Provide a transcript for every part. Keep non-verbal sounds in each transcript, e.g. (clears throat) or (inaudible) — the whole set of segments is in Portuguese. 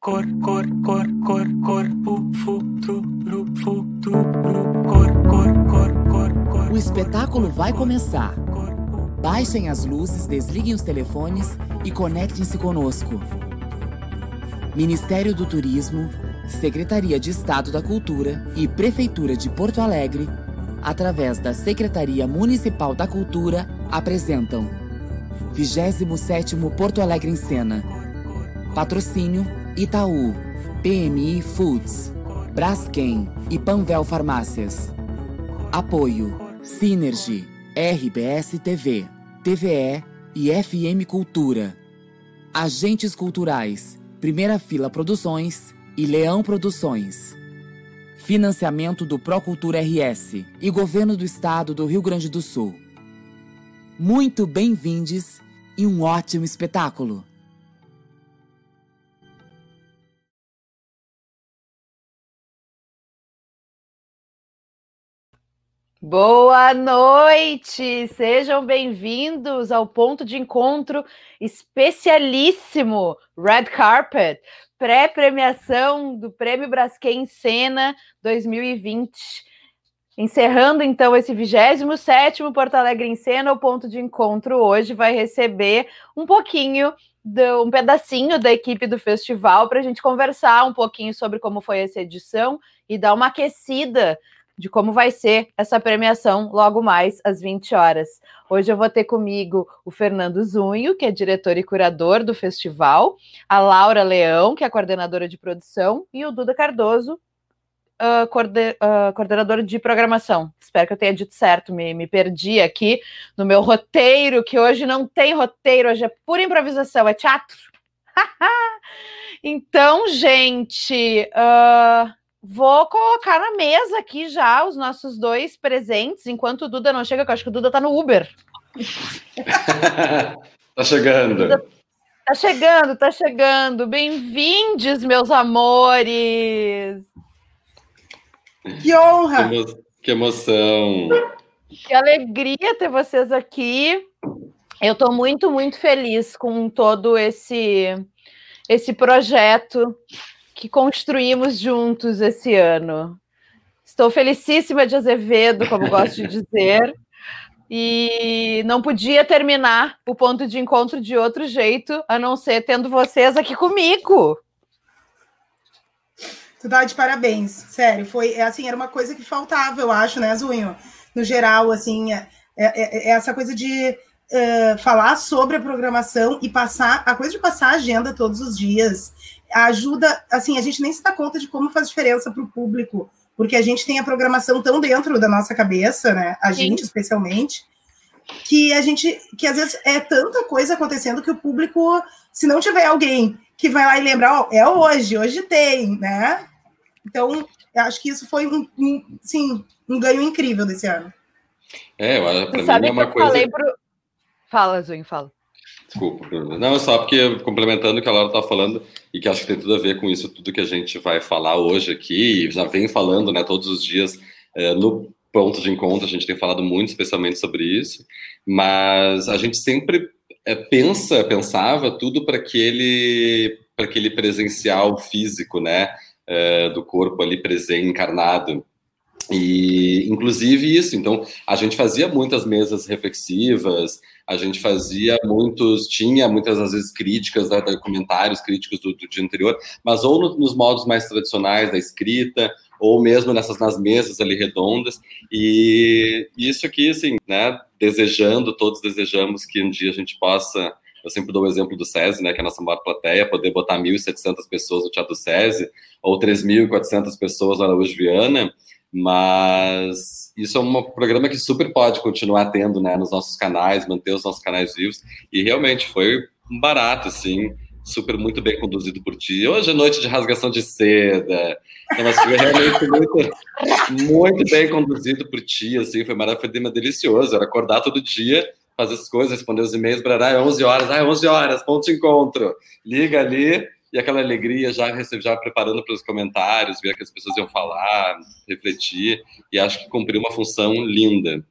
Cor, cor, cor, cor, corpo, futuro, futuro, cor, cor, cor, cor, cor. O espetáculo vai começar. Baixem as luzes, desliguem os telefones e conectem-se conosco. Ministério do Turismo, Secretaria de Estado da Cultura e Prefeitura de Porto Alegre, através da Secretaria Municipal da Cultura, apresentam 27º Porto Alegre em Cena. Patrocínio Itaú, PMI Foods, Braskem e Panvel Farmácias. Apoio Synergy, RBS TV, TVE e FM Cultura. Agentes culturais Primeira Fila Produções e Leão Produções. Financiamento do Procultura RS e Governo do Estado do Rio Grande do Sul. Muito bem-vindos e um ótimo espetáculo! Boa noite! Sejam bem-vindos ao ponto de encontro especialíssimo Red Carpet, pré-premiação do Prêmio Braskem Cena 2020. Encerrando então esse 27º Porto Alegre em Cena, o ponto de encontro hoje vai receber um pouquinho, um pedacinho da equipe do festival para a gente conversar um pouquinho sobre como foi essa edição e dar uma aquecida de como vai ser essa premiação logo mais às 20 horas. Hoje eu vou ter comigo o Fernando Zunho, que é diretor e curador do festival, a Laura Leão, que é coordenadora de produção, e o Duda Cardoso, uh, uh, coordenador de programação. Espero que eu tenha dito certo, me, me perdi aqui no meu roteiro, que hoje não tem roteiro, hoje é pura improvisação, é teatro. (laughs) então, gente, uh, Vou colocar na mesa aqui já os nossos dois presentes, enquanto o Duda não chega, que eu acho que o Duda tá no Uber. (laughs) tá chegando. Tá chegando, tá chegando. Bem-vindos, meus amores. Que honra! Que, emo que emoção! Que alegria ter vocês aqui. Eu estou muito, muito feliz com todo esse esse projeto que construímos juntos esse ano. Estou felicíssima de Azevedo, como gosto de (laughs) dizer, e não podia terminar o ponto de encontro de outro jeito, a não ser tendo vocês aqui comigo. Tu dá de parabéns, sério. Foi é, assim, era uma coisa que faltava, eu acho, né, Zunho? No geral, assim, é, é, é essa coisa de uh, falar sobre a programação e passar a coisa de passar a agenda todos os dias ajuda, assim, a gente nem se dá conta de como faz diferença para o público, porque a gente tem a programação tão dentro da nossa cabeça, né? A Sim. gente especialmente, que a gente, que às vezes é tanta coisa acontecendo que o público, se não tiver alguém que vai lá e lembrar, ó, oh, é hoje, hoje tem, né? Então, eu acho que isso foi um, um sim, um ganho incrível desse ano. É, para mim é uma coisa. Pro... Fala, Zunho, fala. Desculpa, não, só porque complementando o que a Laura está falando, e que acho que tem tudo a ver com isso, tudo que a gente vai falar hoje aqui, já vem falando né, todos os dias é, no ponto de encontro, a gente tem falado muito especialmente sobre isso, mas a gente sempre é, pensa, pensava tudo para aquele, aquele presencial físico, né, é, do corpo ali presente, encarnado. E, inclusive, isso. Então, a gente fazia muitas mesas reflexivas, a gente fazia muitos, tinha muitas às vezes críticas, né, comentários críticos do, do, dia anterior, mas ou no, nos modos mais tradicionais da escrita, ou mesmo nessas nas mesas ali redondas. E isso aqui, assim, né, desejando, todos desejamos que um dia a gente possa eu sempre dou o exemplo do SESI, né, que é a nossa maior plateia, poder botar 1.700 pessoas no Teatro SESI, ou 3.400 pessoas na USP Viana, mas isso é um programa que super pode continuar tendo, né, nos nossos canais, manter os nossos canais vivos, e realmente foi barato, assim, super muito bem conduzido por ti. Hoje é noite de rasgação de seda, então, mas foi realmente muito, muito bem conduzido por ti, assim, foi maravilhoso, delicioso, era acordar todo dia, fazer as coisas, responder os e-mails, ah, é 11 horas, ah, é 11 horas, ponto de encontro, liga ali, e aquela alegria já, já preparando para os comentários, ver que as pessoas iam falar, refletir, e acho que cumpriu uma função linda.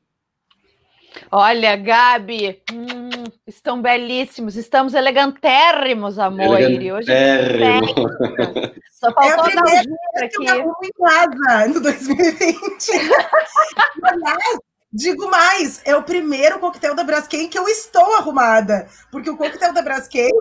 Olha, Gabi, hum, estão belíssimos, estamos elegantérrimos, amor. Hoje é Só faltou é dar um aqui. Eu em casa no 2020. Aliás, Digo mais, é o primeiro coquetel da Braskem que eu estou arrumada. Porque o coquetel da Braskem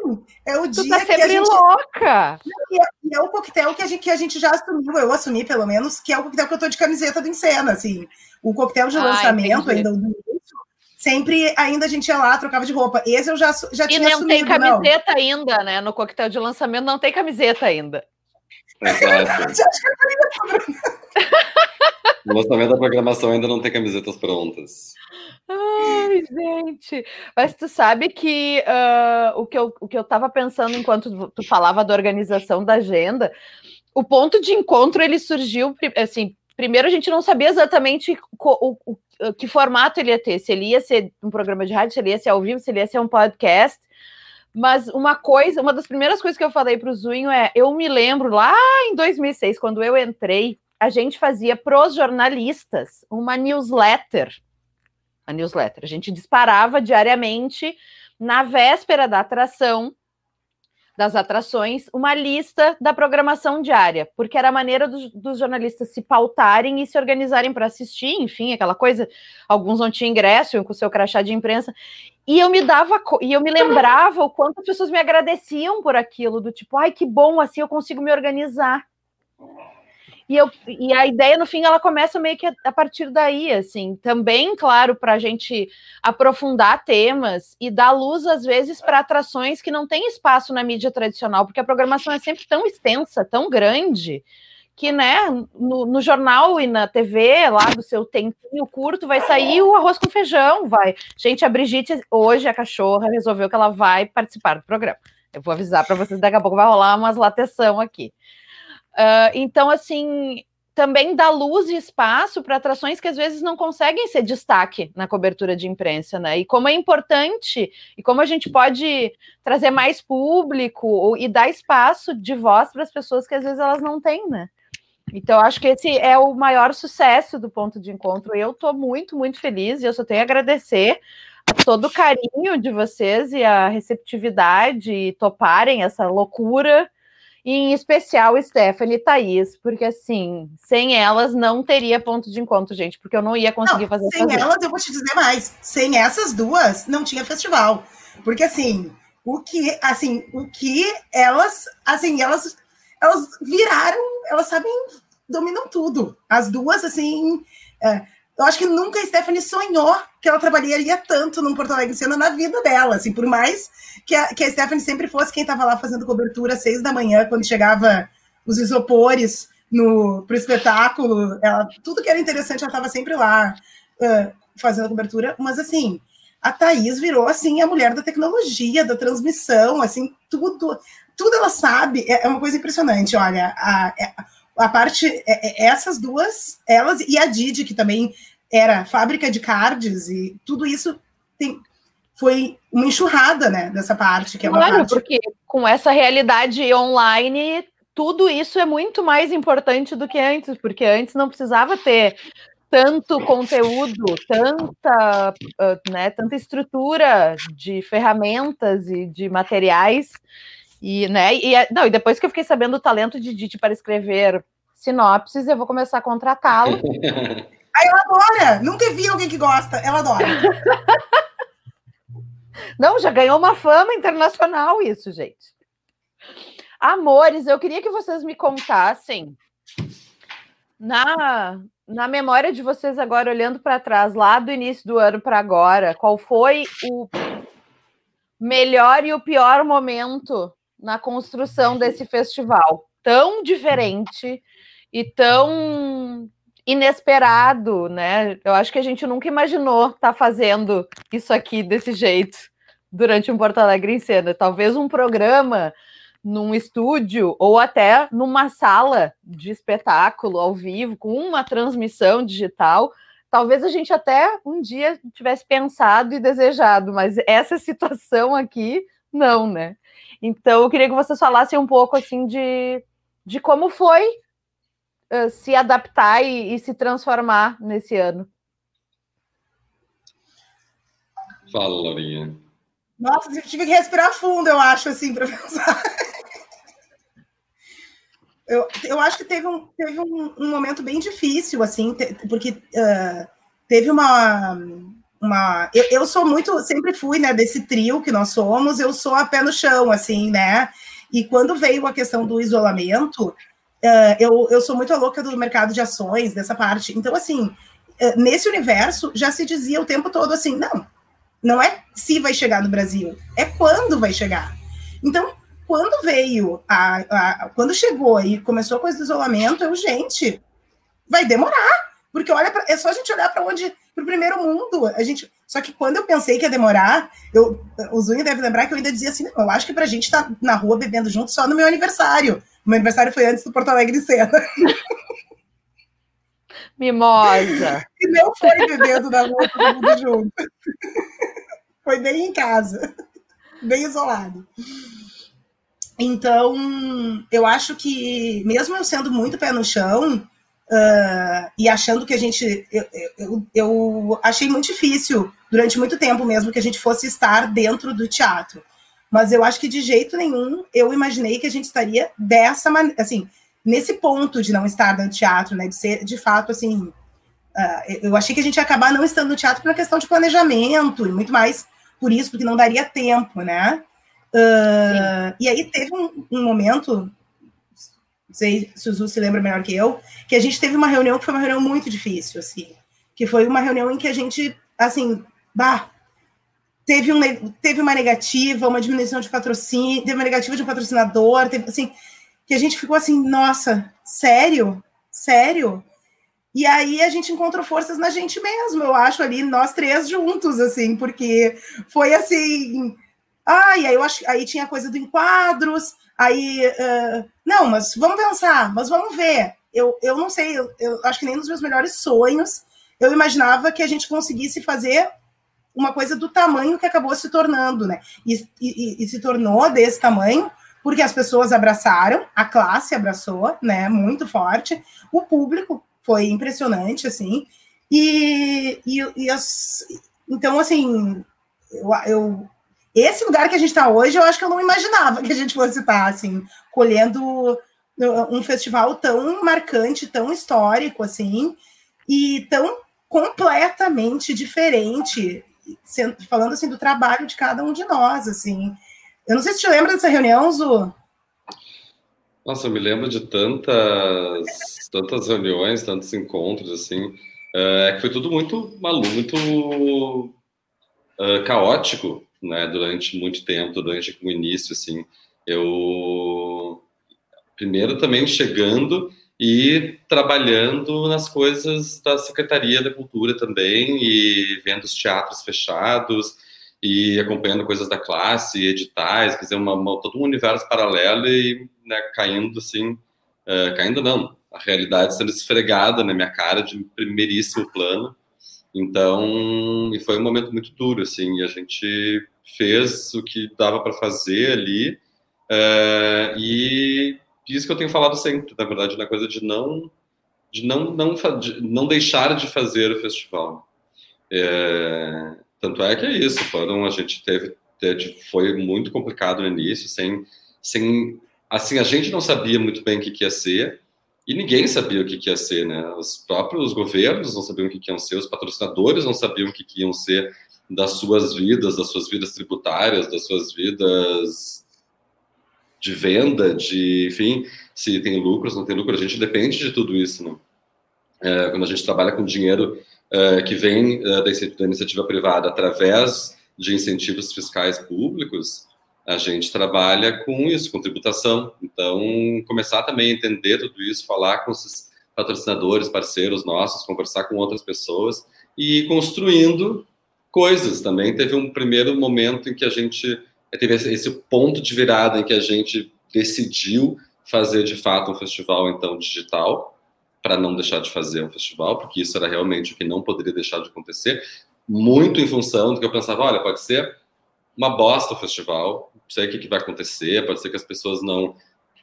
é o tu dia tá que a gente. louca! E é, é, o coquetel que a, gente, que a gente já assumiu, eu assumi pelo menos, que é o coquetel que eu tô de camiseta do Encena, assim. O coquetel de ah, lançamento, ainda do início, sempre ainda a gente ia lá, trocava de roupa. Esse eu já, já tinha assumido. E não tem camiseta não. ainda, né? No coquetel de lançamento não tem camiseta ainda. Exato. (laughs) O lançamento da programação ainda não tem camisetas prontas. Ai, gente. Mas tu sabe que uh, o, que eu, o que eu tava pensando enquanto tu falava da organização da agenda, o ponto de encontro ele surgiu assim. Primeiro, a gente não sabia exatamente o, o, o, que formato ele ia ter, se ele ia ser um programa de rádio, se ele ia ser ao vivo, se ele ia ser um podcast. Mas uma coisa, uma das primeiras coisas que eu falei para o Zunho é: eu me lembro lá em 2006, quando eu entrei, a gente fazia para os jornalistas uma newsletter. A newsletter. A gente disparava diariamente, na véspera da atração, das atrações, uma lista da programação diária, porque era a maneira dos, dos jornalistas se pautarem e se organizarem para assistir, enfim, aquela coisa. Alguns não tinham ingresso, com o seu crachá de imprensa. E eu me dava, e eu me lembrava o quanto as pessoas me agradeciam por aquilo, do tipo, ai, que bom, assim eu consigo me organizar. E, eu, e a ideia, no fim, ela começa meio que a, a partir daí, assim. Também, claro, para a gente aprofundar temas e dar luz, às vezes, para atrações que não têm espaço na mídia tradicional, porque a programação é sempre tão extensa, tão grande, que, né, no, no, jornal e na TV, lá do seu tempinho curto, vai sair o arroz com feijão, vai. Gente, a Brigitte, hoje, a cachorra, resolveu que ela vai participar do programa. Eu vou avisar para vocês, daqui a pouco vai rolar umas lateção aqui. Uh, então, assim, também dá luz e espaço para atrações que às vezes não conseguem ser destaque na cobertura de imprensa, né? E como é importante e como a gente pode trazer mais público e dar espaço de voz para as pessoas que às vezes elas não têm, né? Então, acho que esse é o maior sucesso do ponto de encontro. Eu estou muito, muito feliz e eu só tenho a agradecer a todo o carinho de vocês e a receptividade e toparem essa loucura e em especial Stephanie e Thaís, porque assim, sem elas não teria ponto de encontro, gente, porque eu não ia conseguir não, fazer Sem elas, eu vou te dizer mais, sem essas duas, não tinha festival. Porque assim, o que, assim, o que elas, assim, elas elas viraram, elas sabem, dominam tudo. As duas, assim, é, eu acho que nunca a Stephanie sonhou que ela trabalharia tanto no Porto Alegre cena na vida dela, assim, por mais que a, que a Stephanie sempre fosse quem estava lá fazendo cobertura às seis da manhã, quando chegava os isopores no pro espetáculo, ela, tudo que era interessante, ela estava sempre lá uh, fazendo cobertura, mas assim, a Thaís virou assim a mulher da tecnologia, da transmissão, assim, tudo, tudo ela sabe, é, é uma coisa impressionante, olha, a, a a parte, é, é, essas duas, elas e a Didi, que também era fábrica de cards, e tudo isso tem, foi uma enxurrada, né, dessa parte, que é uma claro, parte... porque com essa realidade online, tudo isso é muito mais importante do que antes, porque antes não precisava ter tanto conteúdo, tanta, né, tanta estrutura de ferramentas e de materiais e, né, e, não, e depois que eu fiquei sabendo o talento de Didi para escrever sinopses, eu vou começar a contratá-lo. (laughs) Aí ela adora! Nunca vi alguém que gosta, ela adora. (laughs) Não, já ganhou uma fama internacional isso, gente. Amores, eu queria que vocês me contassem na, na memória de vocês agora, olhando para trás, lá do início do ano para agora, qual foi o melhor e o pior momento na construção desse festival tão diferente e tão inesperado, né? Eu acho que a gente nunca imaginou estar tá fazendo isso aqui desse jeito durante um Porto Alegre em cena. Talvez um programa num estúdio ou até numa sala de espetáculo ao vivo com uma transmissão digital. Talvez a gente até um dia tivesse pensado e desejado, mas essa situação aqui não, né? Então, eu queria que vocês falassem um pouco assim de, de como foi uh, se adaptar e, e, se transformar nesse ano. Fala, Laurinha. Nossa, eu tive que respirar fundo, eu acho, assim, para (laughs) pensar. Eu, eu acho que teve um, teve um, um momento bem difícil, assim, te, porque uh, teve uma. Uma eu, eu sou muito, sempre fui, né, desse trio que nós somos, eu sou a pé no chão, assim, né? E quando veio a questão do isolamento, uh, eu, eu sou muito louca do mercado de ações, dessa parte. Então, assim, uh, nesse universo já se dizia o tempo todo assim: não, não é se vai chegar no Brasil, é quando vai chegar. Então, quando veio, a, a quando chegou e começou a coisa do isolamento, eu, gente, vai demorar. Porque olha, pra, é só a gente olhar para onde, para o primeiro mundo. A gente, só que quando eu pensei que ia demorar, eu, o Zunha deve lembrar que eu ainda dizia assim: não, eu acho que para a gente estar tá na rua bebendo junto só no meu aniversário. O meu aniversário foi antes do Porto Alegre Cena. (laughs) Mimosa. E não foi bebendo na rua todo mundo junto. Foi bem em casa, bem isolado. Então, eu acho que, mesmo eu sendo muito pé no chão, uh, e achando que a gente. Eu, eu, eu, achei muito difícil, durante muito tempo mesmo, que a gente fosse estar dentro do teatro. Mas eu acho que de jeito nenhum eu imaginei que a gente estaria dessa maneira, assim, nesse ponto de não estar no teatro, né? De ser, de fato, assim. Uh, eu achei que a gente ia acabar não estando no teatro por uma questão de planejamento e muito mais por isso, porque não daria tempo, né? Uh, e aí teve um, um, momento, sei se o Zu se lembra melhor que eu, que a gente teve uma reunião que foi uma reunião muito difícil, assim, que foi uma reunião em que a gente, assim, bah, teve, um, teve uma negativa, uma diminuição de patrocínio, teve uma negativa de um patrocinador, teve, assim, que a gente ficou assim, nossa, sério? Sério? E aí a gente encontrou forças na gente mesmo, eu acho, ali, nós três juntos, assim, porque foi assim. Ah, e aí eu acho aí tinha a coisa do enquadros, aí. Uh, não, mas vamos pensar, mas vamos ver. Eu, eu não sei, eu, eu acho que nem nos meus melhores sonhos eu imaginava que a gente conseguisse fazer uma coisa do tamanho que acabou se tornando, né? E, e, e, se tornou desse tamanho porque as pessoas abraçaram, a classe abraçou, né? Muito forte, o público foi impressionante, assim. E, e, e as, então, assim, eu, eu, esse lugar que a gente está hoje, eu acho que eu não imaginava que a gente fosse estar, assim, colhendo uh, um festival tão marcante, tão histórico, assim, e tão completamente diferente, sendo, falando, assim, do trabalho de cada um de nós, assim. Eu não sei se te lembra dessa reunião, Zu. Nossa, eu me lembro de tantas tantas reuniões, tantos encontros, assim, é que foi tudo muito maluco, muito uh, caótico, né, durante muito tempo, durante o início, assim, eu primeiro também chegando e trabalhando nas coisas da Secretaria da Cultura também e vendo os teatros fechados e acompanhando coisas da classe, editais, quer dizer, uma, uma, todo um universo paralelo e né, caindo assim, uh, caindo não, a realidade sendo esfregada na minha cara de primeiríssimo plano. Então, e foi um momento muito duro, assim, a gente fez o que dava para fazer ali, é, e isso que eu tenho falado sempre, na verdade, na coisa de não de não, não, de não deixar de fazer o festival. É, tanto é que é isso, foram, a gente teve, teve, foi muito complicado no início, sem, sem, assim, a gente não sabia muito bem o que, que ia ser, e ninguém sabia o que, que ia ser, né? Os próprios governos não sabiam o que, que iam ser, os patrocinadores não sabiam o que, que iam ser das suas vidas, das suas vidas tributárias, das suas vidas de venda, de, enfim, se tem lucros, não tem lucro, a gente depende de tudo isso, né? É, quando a gente trabalha com dinheiro é, que vem é, da iniciativa privada através de incentivos fiscais públicos, a gente trabalha com isso, com tributação. Então, começar também a entender tudo isso, falar com esses patrocinadores, parceiros nossos, conversar com outras pessoas e ir construindo coisas também. Teve um primeiro momento em que a gente teve esse ponto de virada em que a gente decidiu fazer de fato um festival então digital para não deixar de fazer um festival, porque isso era realmente o que não poderia deixar de acontecer, muito em função do que eu pensava, olha, pode ser uma bosta o festival, não sei o que, que vai acontecer, pode ser que as pessoas não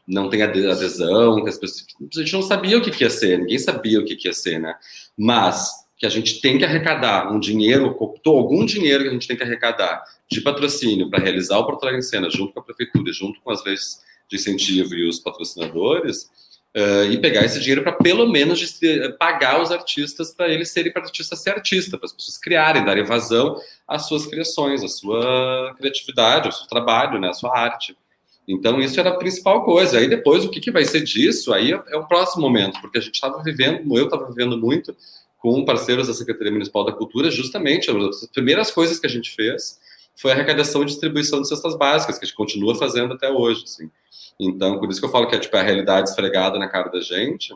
não tenham adesão, que as pessoas, a gente não sabia o que, que ia ser, ninguém sabia o que, que ia ser, né? Mas que a gente tem que arrecadar um dinheiro, algum dinheiro que a gente tem que arrecadar de patrocínio para realizar o Porto Alegre em Cena, junto com a prefeitura, junto com as leis de incentivo e os patrocinadores, uh, e pegar esse dinheiro para pelo menos pagar os artistas para eles serem para artista ser artista, para as pessoas criarem, darem vazão às suas criações, à sua criatividade, ao seu trabalho, né, à sua arte. Então, isso era a principal coisa. Aí, depois, o que, que vai ser disso? Aí é, é o próximo momento, porque a gente estava vivendo, eu estava vivendo muito com parceiros da Secretaria Municipal da Cultura, justamente, as primeiras coisas que a gente fez foi a arrecadação e distribuição de cestas básicas, que a gente continua fazendo até hoje, assim. Então, por isso que eu falo que é tipo, a realidade esfregada na cara da gente.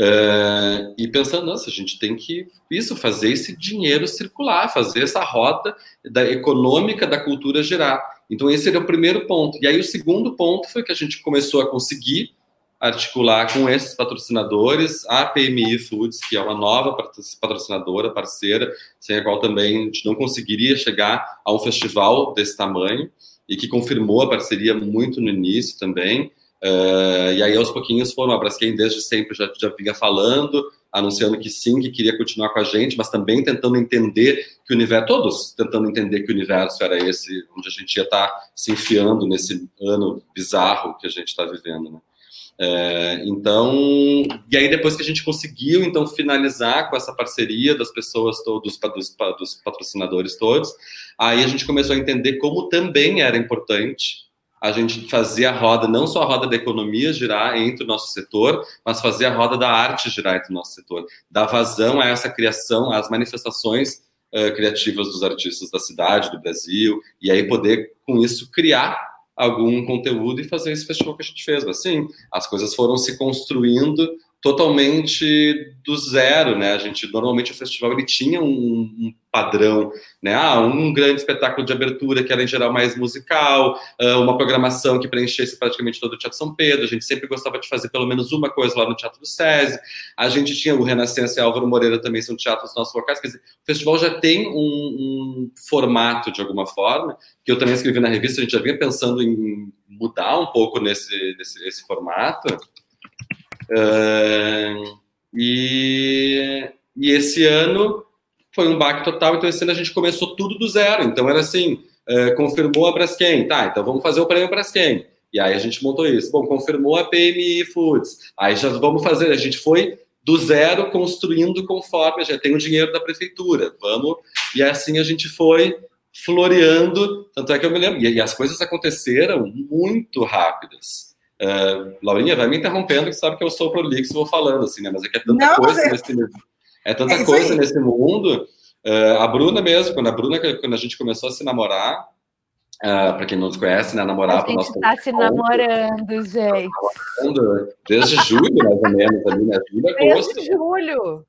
É, e pensando, nossa, a gente tem que isso, fazer esse dinheiro circular, fazer essa rota da econômica da cultura girar. Então, esse era o primeiro ponto. E aí, o segundo ponto foi que a gente começou a conseguir articular com esses patrocinadores a PMI Foods, que é uma nova patrocinadora, parceira, sem a qual também a gente não conseguiria chegar a um festival desse tamanho e que confirmou a parceria muito no início também. Uh, e aí, aos pouquinhos, foram. A Braskem desde sempre já, já vinha falando, anunciando que sim, que queria continuar com a gente, mas também tentando entender que o universo, todos tentando entender que o universo era esse, onde a gente ia estar se enfiando nesse ano bizarro que a gente está vivendo. Né? É, então, e aí depois que a gente conseguiu então finalizar com essa parceria das pessoas todos, dos, dos patrocinadores todos, aí a gente começou a entender como também era importante a gente fazer a roda, não só a roda da economia girar entre o nosso setor, mas fazer a roda da arte girar entre o nosso setor, dar vazão a essa criação, às manifestações uh, criativas dos artistas da cidade, do Brasil, e aí poder com isso criar algum conteúdo e fazer esse festival que a gente fez. Assim, as coisas foram se construindo totalmente do zero, né? A gente normalmente o festival ele tinha um, um, padrão, né? Ah, um grande espetáculo de abertura que era em geral mais musical, ah, uma programação que preenchesse praticamente todo o Teatro São Pedro. A gente sempre gostava de fazer pelo menos uma coisa lá no Teatro do SESI. A gente tinha o Renascença e Álvaro Moreira também são teatros nossos locais. Quer dizer, o festival já tem um, um formato de alguma forma que eu também escrevi na revista. A gente já vinha pensando em mudar um pouco nesse, nesse esse formato. Uh, e, e esse ano foi um baque total, então esse ano a gente começou tudo do zero. Então era assim, uh, confirmou a Braskem, tá, então vamos fazer o prêmio Braskem. E aí a gente montou isso. Bom, confirmou a PMI Foods. Aí já vamos fazer, a gente foi do zero construindo conforme, já tem o dinheiro da prefeitura, vamos. E assim a gente foi floreando, tanto é que eu me lembro, e, as coisas aconteceram muito rápidas. Uh, Laurinha, vai me interrompendo, que sabe que eu sou prolixo vou falando, assim, né? Mas é que é tanta não, coisa é... nesse é tanta é coisa aí. nesse mundo. Uh, a Bruna mesmo, quando a Bruna, quando a gente começou a se namorar, uh, para quem não nos conhece, né, namorar para nosso está se namorando, gente. Namorando desde julho, mais ou menos, ali, né? Julho, agosto. Desde julho.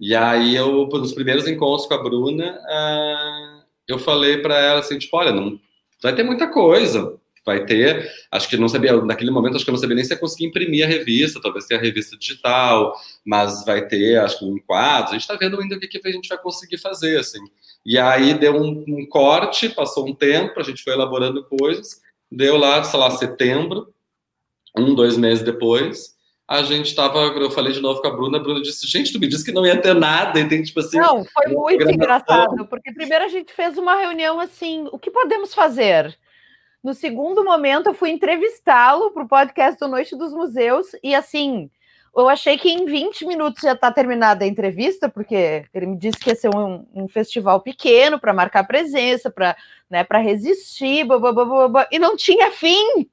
E aí, eu, nos primeiros encontros com a Bruna, eu falei para ela assim, tipo, olha, não vai ter muita coisa vai ter, acho que não sabia, naquele momento acho que eu não sabia nem se ia conseguir imprimir a revista, talvez tenha a revista digital, mas vai ter, acho que um quadro, a gente está vendo ainda o que, que a gente vai conseguir fazer, assim. E aí deu um, um corte, passou um tempo, a gente foi elaborando coisas, deu lá, sei lá, setembro, um, dois meses depois, a gente estava, eu falei de novo com a Bruna, a Bruna disse, gente, tu me disse que não ia ter nada, e tem tipo assim... Não, foi muito engraçado, porque primeiro a gente fez uma reunião assim, o que podemos fazer? No segundo momento, eu fui entrevistá-lo para o podcast do Noite dos Museus, e assim, eu achei que em 20 minutos já está terminada a entrevista, porque ele me disse que ia ser um, um festival pequeno para marcar presença, para né, resistir, blá, blá, blá, blá, e não tinha fim.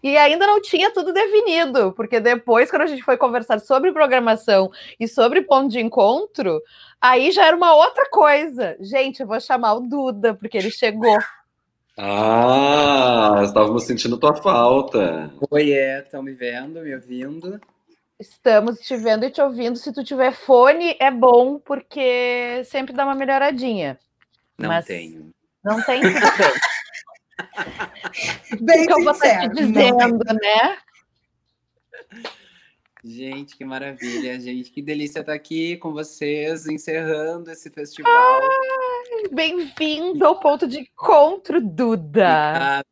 E ainda não tinha tudo definido, porque depois, quando a gente foi conversar sobre programação e sobre ponto de encontro, aí já era uma outra coisa. Gente, eu vou chamar o Duda, porque ele chegou. Ah, estávamos sentindo tua falta. Oi, é, estão me vendo, me ouvindo? Estamos te vendo e te ouvindo. Se tu tiver fone, é bom, porque sempre dá uma melhoradinha. Não Mas tenho. Não tem, tudo bem. (laughs) bem que eu vou estar te dizendo, né? Gente, que maravilha, gente. Que delícia estar aqui com vocês, encerrando esse festival. Bem-vindo ao ponto de encontro, Duda.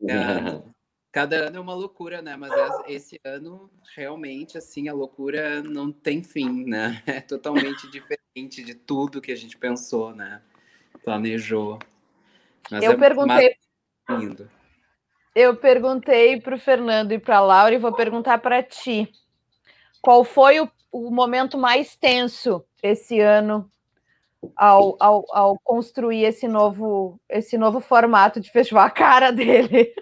Obrigada. Cada ano é uma loucura, né? Mas es- esse ano, realmente, assim, a loucura não tem fim, né? É totalmente diferente de tudo que a gente pensou, né? Planejou. Mas Eu é perguntei, lindo. eu perguntei para o Fernando e para a Laura e vou perguntar para ti. Qual foi o, o momento mais tenso esse ano ao, ao, ao construir esse novo, esse novo formato de festival? A cara dele.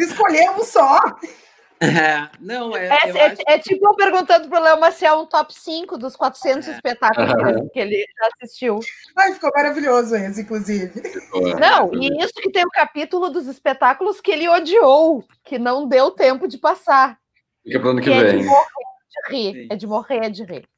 Escolhemos só. É, não, é, É, eu é- acho é tipo eu perguntando para o Léo Maciel um top 5 dos 400 É. espetáculos que ele- que ele já assistiu. Ai, ficou maravilhoso esse, inclusive. Não, e isso que tem o capítulo dos espetáculos que ele odiou, que não deu tempo de passar. Fica pro ano que Que é de vem. morrer de rir. É de morrer de rir.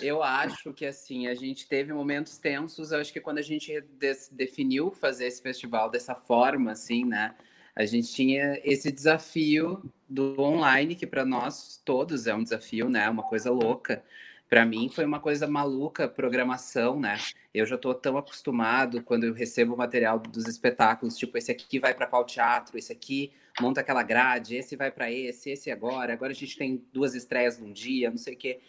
Eu acho que assim, a gente teve momentos tensos, eu acho que quando a gente definiu fazer esse festival dessa forma, assim, né? A gente tinha esse desafio do online, que para nós todos é um desafio, né? Uma coisa louca. Para mim foi uma coisa maluca, programação, né? Eu já tô tão acostumado quando eu recebo material dos espetáculos, tipo, esse aqui vai para qual teatro, esse aqui monta aquela grade, esse vai para esse, esse agora. Agora a gente tem duas estreias num dia, não sei o quê.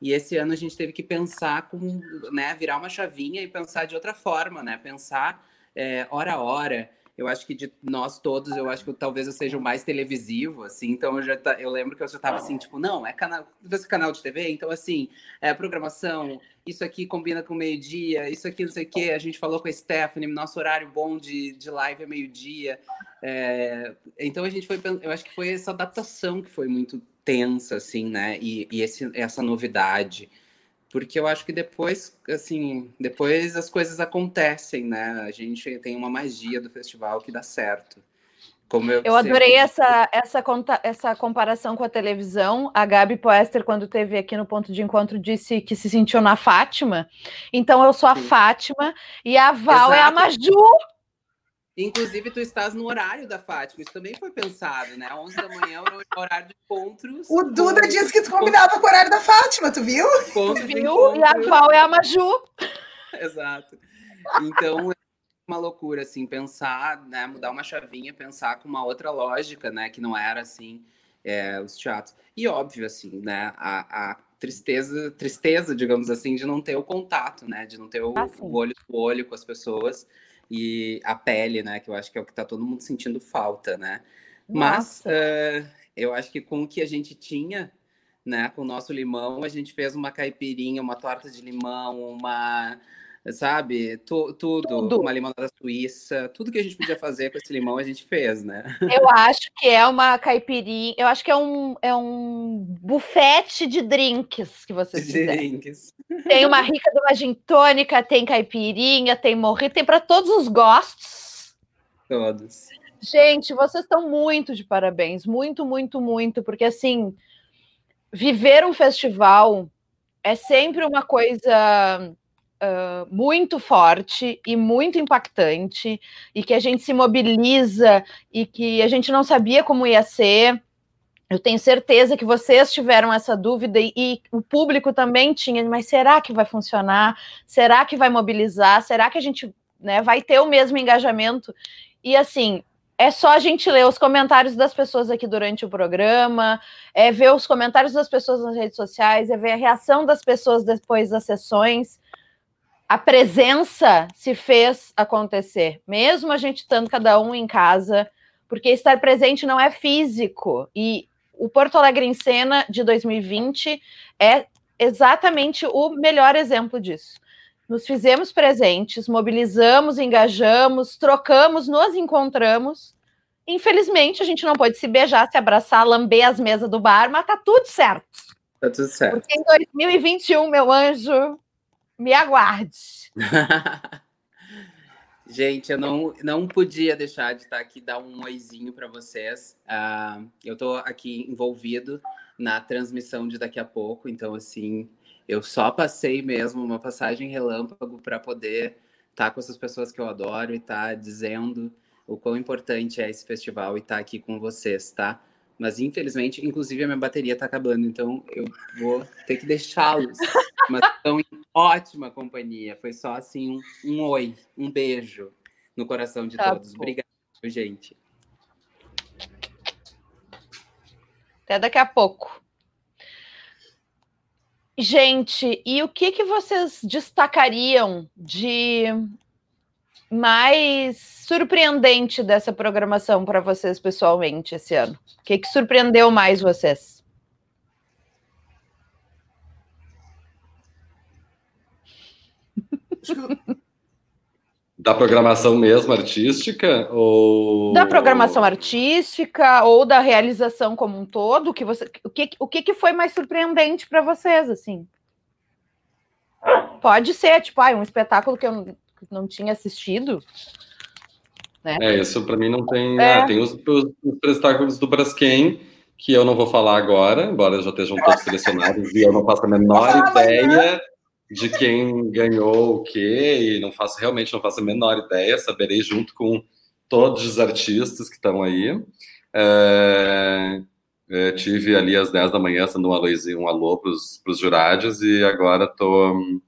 E esse ano a gente teve que pensar com, né, virar uma chavinha e pensar de outra forma, né? Pensar é, hora a hora. Eu acho que de nós todos, eu acho que talvez eu seja o mais televisivo, assim. Então eu já ta- eu lembro que eu já tava assim, tipo, não, é canal, esse canal de TV, então assim, é programação, isso aqui combina com meio-dia, isso aqui não sei o quê. A gente falou com a Stephanie, nosso horário bom de, de live é meio-dia. É, então a gente foi, eu acho que foi essa adaptação que foi muito tensa, assim, né? E, e esse, essa novidade. Porque eu acho que depois, assim, depois as coisas acontecem, né? A gente tem uma magia do festival que dá certo. Como eu, Eu adorei sempre- essa, essa, conta- essa comparação com a televisão. A Gabi Poester, quando teve aqui no ponto de encontro, disse que se sentiu na Fátima. Então eu sou a Sim. Fátima e a Val é a Exato. Maju. Inclusive, tu estás no horário da Fátima, isso também foi pensado, né? 11 da manhã é o horário de encontros. O Duda com- disse que tu combinava com o horário da Fátima, tu viu? Viu? E a. Val é a Maju. (laughs) Exato. Então, é uma loucura, assim, pensar, né, mudar uma chavinha, pensar com uma outra lógica, né, que não era, assim, é, os teatros. E óbvio, assim, né, a, a tristeza, tristeza, digamos assim, de não ter o contato, né, de não ter o, Ah, o olho olho com as pessoas e a pele, né, que eu acho que é o que tá todo mundo sentindo falta, né. Mas Nossa. eh, eu acho que com o que a gente tinha, né, com o nosso limão, a gente fez uma caipirinha, uma torta de limão, uma, sabe, tu- tudo, Tudo. uma limonada suíça, tudo que a gente podia fazer com esse limão a gente fez, né? Eu acho que é uma caipirinha. Eu acho que é um, é um bufete de drinks que vocês fizeram. Drinks. Tem uma rica de uma gin tônica, tem caipirinha, tem morrito, tem para todos os gostos. Todos. Gente, vocês estão muito de parabéns, muito, muito, muito, porque assim, viver um festival é sempre uma coisa muito forte e muito impactante, e que a gente se mobiliza e que a gente não sabia como ia ser. Eu tenho certeza que vocês tiveram essa dúvida e, e o público também tinha, mas será que vai funcionar? Será que vai mobilizar? Será que a gente né, vai ter o mesmo engajamento? E assim, é só a gente ler os comentários das pessoas aqui durante o programa, é ver os comentários das pessoas nas redes sociais, é ver a reação das pessoas depois das sessões. A presença se fez acontecer, mesmo a gente estando cada um em casa, porque estar presente não é físico. E o Porto Alegre em Cena de 2020 é exatamente o melhor exemplo disso nos fizemos presentes, mobilizamos, engajamos, trocamos, nos encontramos. Infelizmente, a gente não pode se beijar, se abraçar, lamber as mesas do bar, mas tá tudo certo. Tá tudo certo. Porque em 2021, meu anjo, me aguarde. (laughs) Gente, eu não, não podia deixar de estar aqui dar um oizinho para vocês. Ah, eu estou aqui envolvido na transmissão de daqui a pouco, então assim, eu só passei mesmo uma passagem relâmpago para poder estar com essas pessoas que eu adoro e estar dizendo o quão importante é esse festival e estar aqui com vocês, tá? Mas infelizmente, inclusive a minha bateria está acabando, então eu vou ter que deixá-los. (laughs) Mas estão em ótima companhia. Foi só assim um, um oi, um beijo no coração de Tá todos. bom. Obrigado, gente. Até daqui a pouco. Gente, e o que, que vocês destacariam de mais surpreendente dessa programação para vocês pessoalmente esse ano? O que, que surpreendeu mais vocês? Da programação mesmo artística ou da programação artística ou da realização como um todo, que você, o que o que, que foi mais surpreendente para vocês assim? Pode ser tipo, ah, um espetáculo que eu não tinha assistido. Né? É, isso para mim não tem. É. Ah, tem os, os, os espetáculos do Braskem, que eu não vou falar agora, embora já estejam todos selecionados, e eu não faço a menor ideia de quem ganhou o quê, e não faço realmente não faço a menor ideia, saberei junto com todos os artistas que estão aí. É, é, tive ali às 10 da manhã dando um, alôzinho, um alô para os jurados e agora estou tô,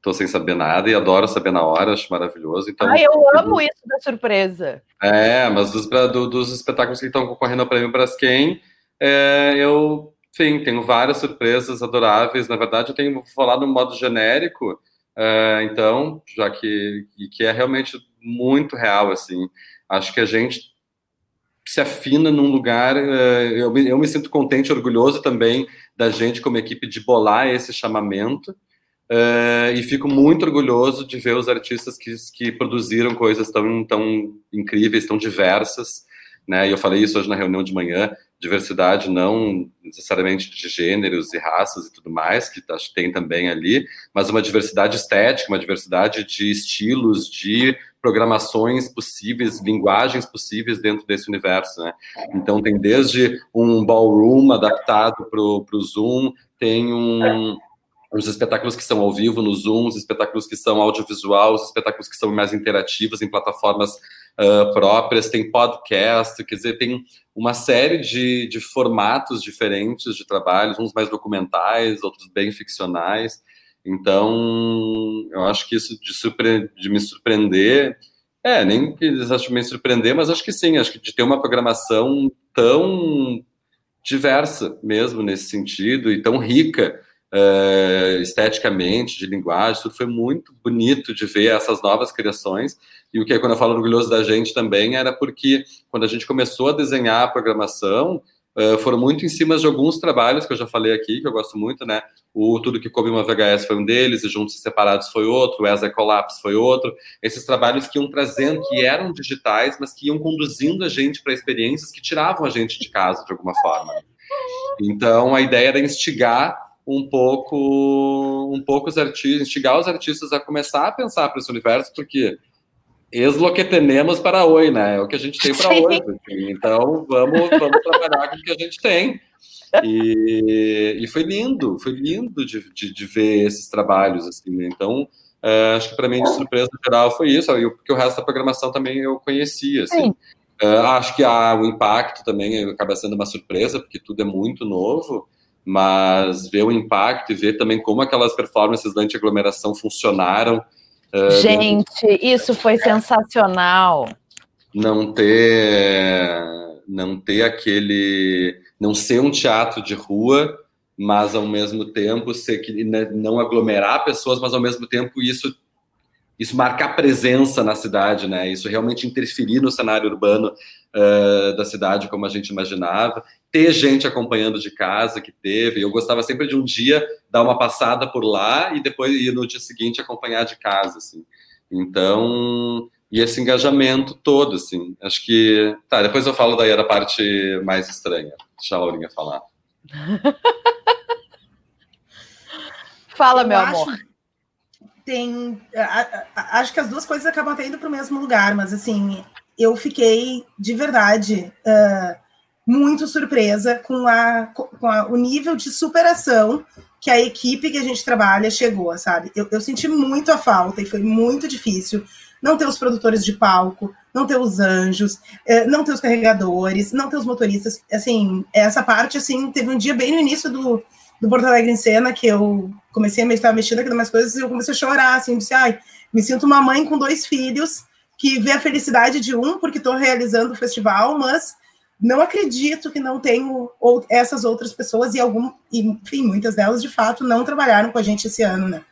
tô sem saber nada e adoro saber na hora, acho maravilhoso. Então, Ai, eu amo isso da surpresa. É, mas dos, do, dos espetáculos que estão concorrendo ao Prêmio Braskem, é, eu Sim, tenho várias surpresas adoráveis. Na verdade, eu tenho falado um modo genérico, uh, então, já que, que é realmente muito real, assim. Acho que a gente se afina num lugar. Uh, eu, me, eu me sinto contente orgulhoso também da gente, como equipe, de bolar esse chamamento. Uh, e fico muito orgulhoso de ver os artistas que, que produziram coisas tão, tão incríveis, tão diversas. Né? E eu falei isso hoje na reunião de manhã diversidade não necessariamente de gêneros e raças e tudo mais, que tem também ali, mas uma diversidade estética, uma diversidade de estilos, de programações possíveis, linguagens possíveis dentro desse universo, né? Então tem desde um ballroom adaptado para o Zoom, tem um, os espetáculos que são ao vivo no Zoom, os espetáculos que são audiovisual, os espetáculos que são mais interativos em plataformas uh, próprias, tem podcast, quer dizer, tem uma série de, de formatos diferentes de trabalhos, uns mais documentais, outros bem ficcionais. Então, eu acho que isso de, surpre de me surpreender, é, nem que exatamente me surpreender, mas acho que sim, acho que de ter uma programação tão diversa mesmo nesse sentido e tão rica uh, esteticamente, de linguagem, tudo foi muito bonito de ver essas novas criações. E o que, quando eu falo orgulhoso da gente também, era porque quando a gente começou a desenhar a programação, uh, foram muito em cima de alguns trabalhos que eu já falei aqui, que eu gosto muito, né? O Tudo que Come uma VHS foi um deles, e Juntos e Separados foi outro, o Esa Collapse foi outro. Esses trabalhos que iam trazendo, que eram digitais, mas que iam conduzindo a gente para experiências que tiravam a gente de casa de alguma forma. Então, a ideia era instigar um pouco um pouco os artistas, instigar os artistas a começar a pensar para esse universo, porque ex lo que temos para hoje, né? É o que a gente tem para hoje. Assim. Então, vamos, vamos trabalhar com o que a gente tem. E, e foi lindo, foi lindo de, de, de ver esses trabalhos, assim. Né? Então, uh, acho que para mim, de surpresa geral, foi isso. Porque o resto da programação também eu conhecia, assim. Uh, acho que há o impacto também acaba sendo uma surpresa, porque tudo é muito novo mas ver o impacto e ver também como aquelas performances da anti-aglomeração funcionaram. Uh, Gente, isso foi sensacional. Não ter, não ter aquele, não ser um teatro de rua, mas ao mesmo tempo ser que né, não aglomerar pessoas, mas ao mesmo tempo isso isso marcar presença na cidade, né? Isso realmente interferir no cenário urbano uh, da cidade como a gente imaginava ter gente acompanhando de casa que teve. Eu gostava sempre de um dia dar uma passada por lá e depois ir no dia seguinte acompanhar de casa, assim. Então, e esse engajamento todo, assim. Acho que. Tá, depois eu falo daí da parte mais estranha. Deixa a Laurinha falar. (laughs) Fala, eu meu amor. Tem. Acho que as duas coisas acabam até indo para o mesmo lugar, mas assim, eu fiquei de verdade. Uh, muito surpresa com, a, com a, o nível de superação que a equipe que a gente trabalha chegou, sabe? Eu, eu, senti muito a falta e foi muito difícil não ter os produtores de palco, não ter os anjos, eh, não ter os carregadores, não ter os motoristas. Assim, essa parte, assim, teve um dia bem no início do, do Porto Alegre em Cena que eu comecei a estar mexendo aqui nas coisas e eu comecei a chorar, assim, disse, ai, me sinto uma mãe com dois filhos que vê a felicidade de um porque estou realizando o festival, mas não acredito que não tenho essas outras pessoas e algum, enfim, muitas delas de fato não trabalharam com a gente esse ano, né?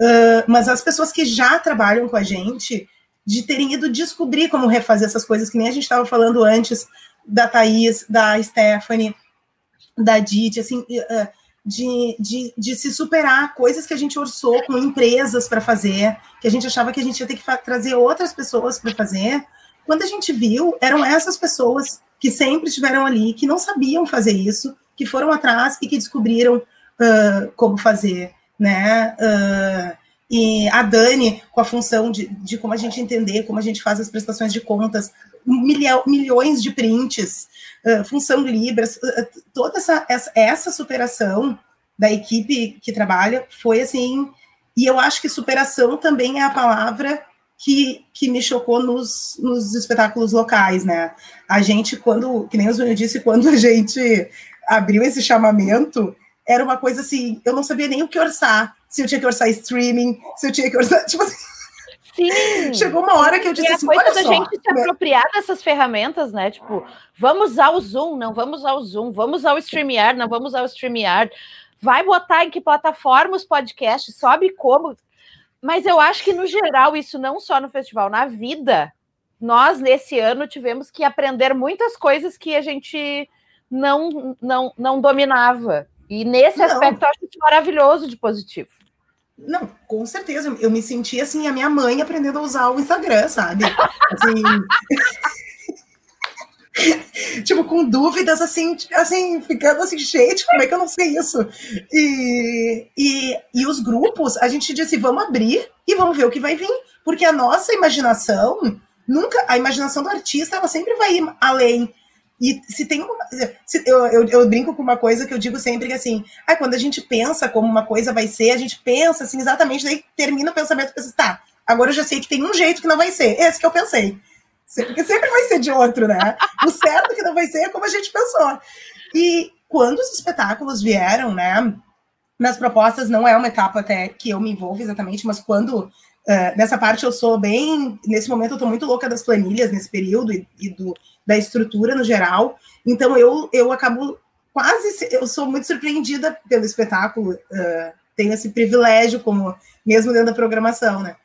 Uh, mas as pessoas que já trabalham com a gente, de terem ido descobrir como refazer essas coisas, que nem a gente estava falando antes da Thaís, da Stephanie, da Didi, assim, uh, de, de, de se superar coisas que a gente orçou com empresas para fazer, que a gente achava que a gente ia ter que trazer outras pessoas para fazer. Quando a gente viu, eram essas pessoas que sempre estiveram ali, que não sabiam fazer isso, que foram atrás e que descobriram uh, como fazer, né? Uh, e a Dani, com a função de, de como a gente entender, como a gente faz as prestações de contas, milhões de prints, uh, função Libras, uh, toda essa, essa, essa superação da equipe que trabalha foi assim. E eu acho que superação também é a palavra que, que me chocou nos, nos espetáculos locais, né? A gente, quando, que nem o Zunho disse, quando a gente abriu esse chamamento, era uma coisa assim, eu não sabia nem o que orçar, se eu tinha que orçar streaming, se eu tinha que orçar, (laughs) tipo assim, Sim. Chegou uma hora que eu disse e assim, a olha da só, gente se apropriar dessas ferramentas, né? Tipo, vamos usar o Zoom, não vamos usar o Zoom, vamos usar o StreamYard, não vamos usar o StreamYard. Vai botar em que plataforma os podcasts, sobe como. Mas eu acho que, no geral, isso não só no festival, na vida, nós, nesse ano, tivemos que aprender muitas coisas que a gente não, não, não dominava. E nesse Não. aspecto, eu acho isso maravilhoso de positivo. Não, com certeza. Eu me senti assim, a minha mãe aprendendo a usar o Instagram, sabe? Assim... (laughs) tipo, com dúvidas, assim, assim, ficando assim, gente, como é que eu não sei isso? E, e, e os grupos, a gente disse, vamos abrir e vamos ver o que vai vir. Porque a nossa imaginação, nunca, a imaginação do artista, ela sempre vai ir além. E se tem uma. se- eu, eu, eu brinco com uma coisa que eu digo sempre que assim, ah, quando a gente pensa como uma coisa vai ser, a gente pensa assim exatamente, daí termina o pensamento e pensa, tá, agora eu já sei que tem um jeito que não vai ser. Esse que eu pensei. Se- Porque sempre vai ser de outro, né? O certo que não vai ser é como a gente pensou. E quando os espetáculos vieram, né? Nas propostas não é uma etapa até que eu me envolvo exatamente, mas quando eh, nessa parte eu sou bem. Nesse momento eu tô muito louca das planilhas nesse período e, e do, da estrutura no geral. Então eu, eu acabo quase. se- Eu sou muito surpreendida pelo espetáculo. eh, tenho esse privilégio, como mesmo dentro da programação, né?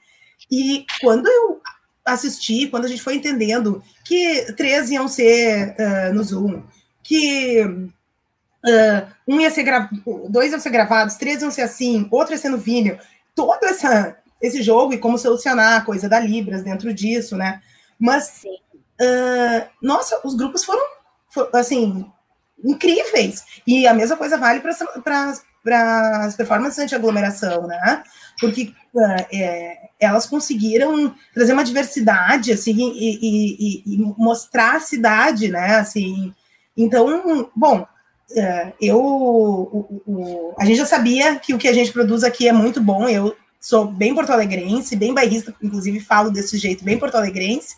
E quando eu assisti, quando a gente foi entendendo que três iam ser eh, no Zoom, que ah, um ia ser dois iam ser gravados, três iam ser assim, outro ia ser no vídeo, todo essa, esse jogo e como solucionar a coisa da Libras dentro disso, né? Mas, ah, nossa, os grupos foram, fo- assim, incríveis. E a mesma coisa vale para as performances anti-aglomeração, né? Porque ah, é, elas conseguiram trazer uma diversidade, assim, e, e- e- mostrar a cidade, né? Assim, então, bom, é, eu, o- o- a gente já sabia que o que a gente produz aqui é muito bom. Eu sou bem porto-alegrense, bem bairrista, inclusive falo desse jeito, bem porto-alegrense.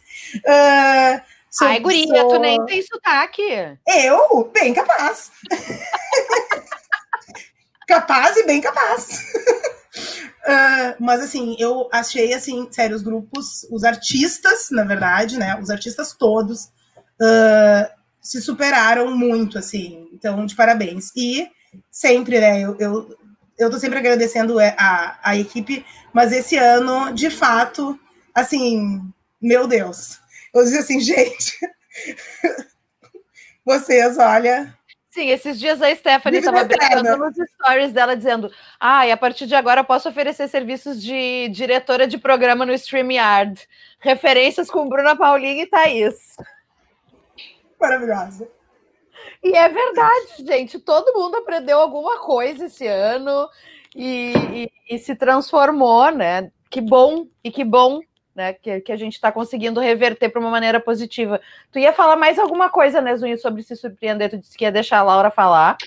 Ah, sou- Ai, guria, sou- tu nem tem sotaque. Eu, bem capaz. (laughs) capaz e bem capaz. Ah, mas assim, eu achei assim, sério, os grupos, os artistas, na verdade, né? Os artistas todos ah, se superaram muito, assim. Então, de parabéns. E sempre, né? Eu, eu, eu tô sempre agradecendo é, a, a equipe, mas esse ano, de fato, assim, meu Deus. Eu disse assim, (laughs) gente, vocês, olha, Sim, esses dias a Stephanie estava brincando nos stories dela, dizendo: Ah, e a partir de agora eu posso oferecer serviços de diretora de programa no StreamYard. Referências com Bruna Paulinha e Thaís. maravilhosa. E é verdade, gente. Todo mundo aprendeu alguma coisa esse ano e, e- e se transformou, né? Que bom, e que bom, né? Que, que a gente está conseguindo reverter para uma maneira positiva. Tu ia falar mais alguma coisa, né, Zunho, sobre se surpreender? Tu disse que ia deixar a Laura falar.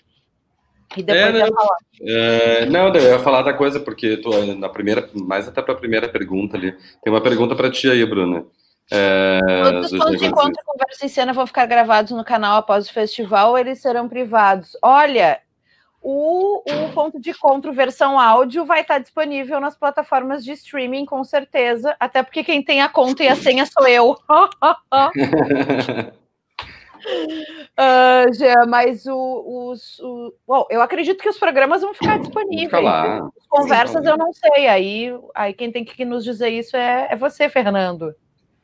E depois É, ia falar. É, não, eu ia falar da coisa, porque tu, na primeira, mais até para a primeira pergunta ali. Tem uma pergunta para ti aí, Bruna. É, Todos os pontos de encontro e conversa em cena vão ficar gravados no canal após o festival ou eles serão privados? Olha, o, o ponto de encontro versão áudio vai estar disponível nas plataformas de streaming, com certeza. Até porque quem tem a conta e a senha sou eu. Uh, (laughs) (laughs) Jean, mas o, os. O, bom, eu acredito que os programas vão ficar disponíveis. Fica conversas Sim, eu não sei. Aí, aí quem tem que nos dizer isso é, é você, Fernando.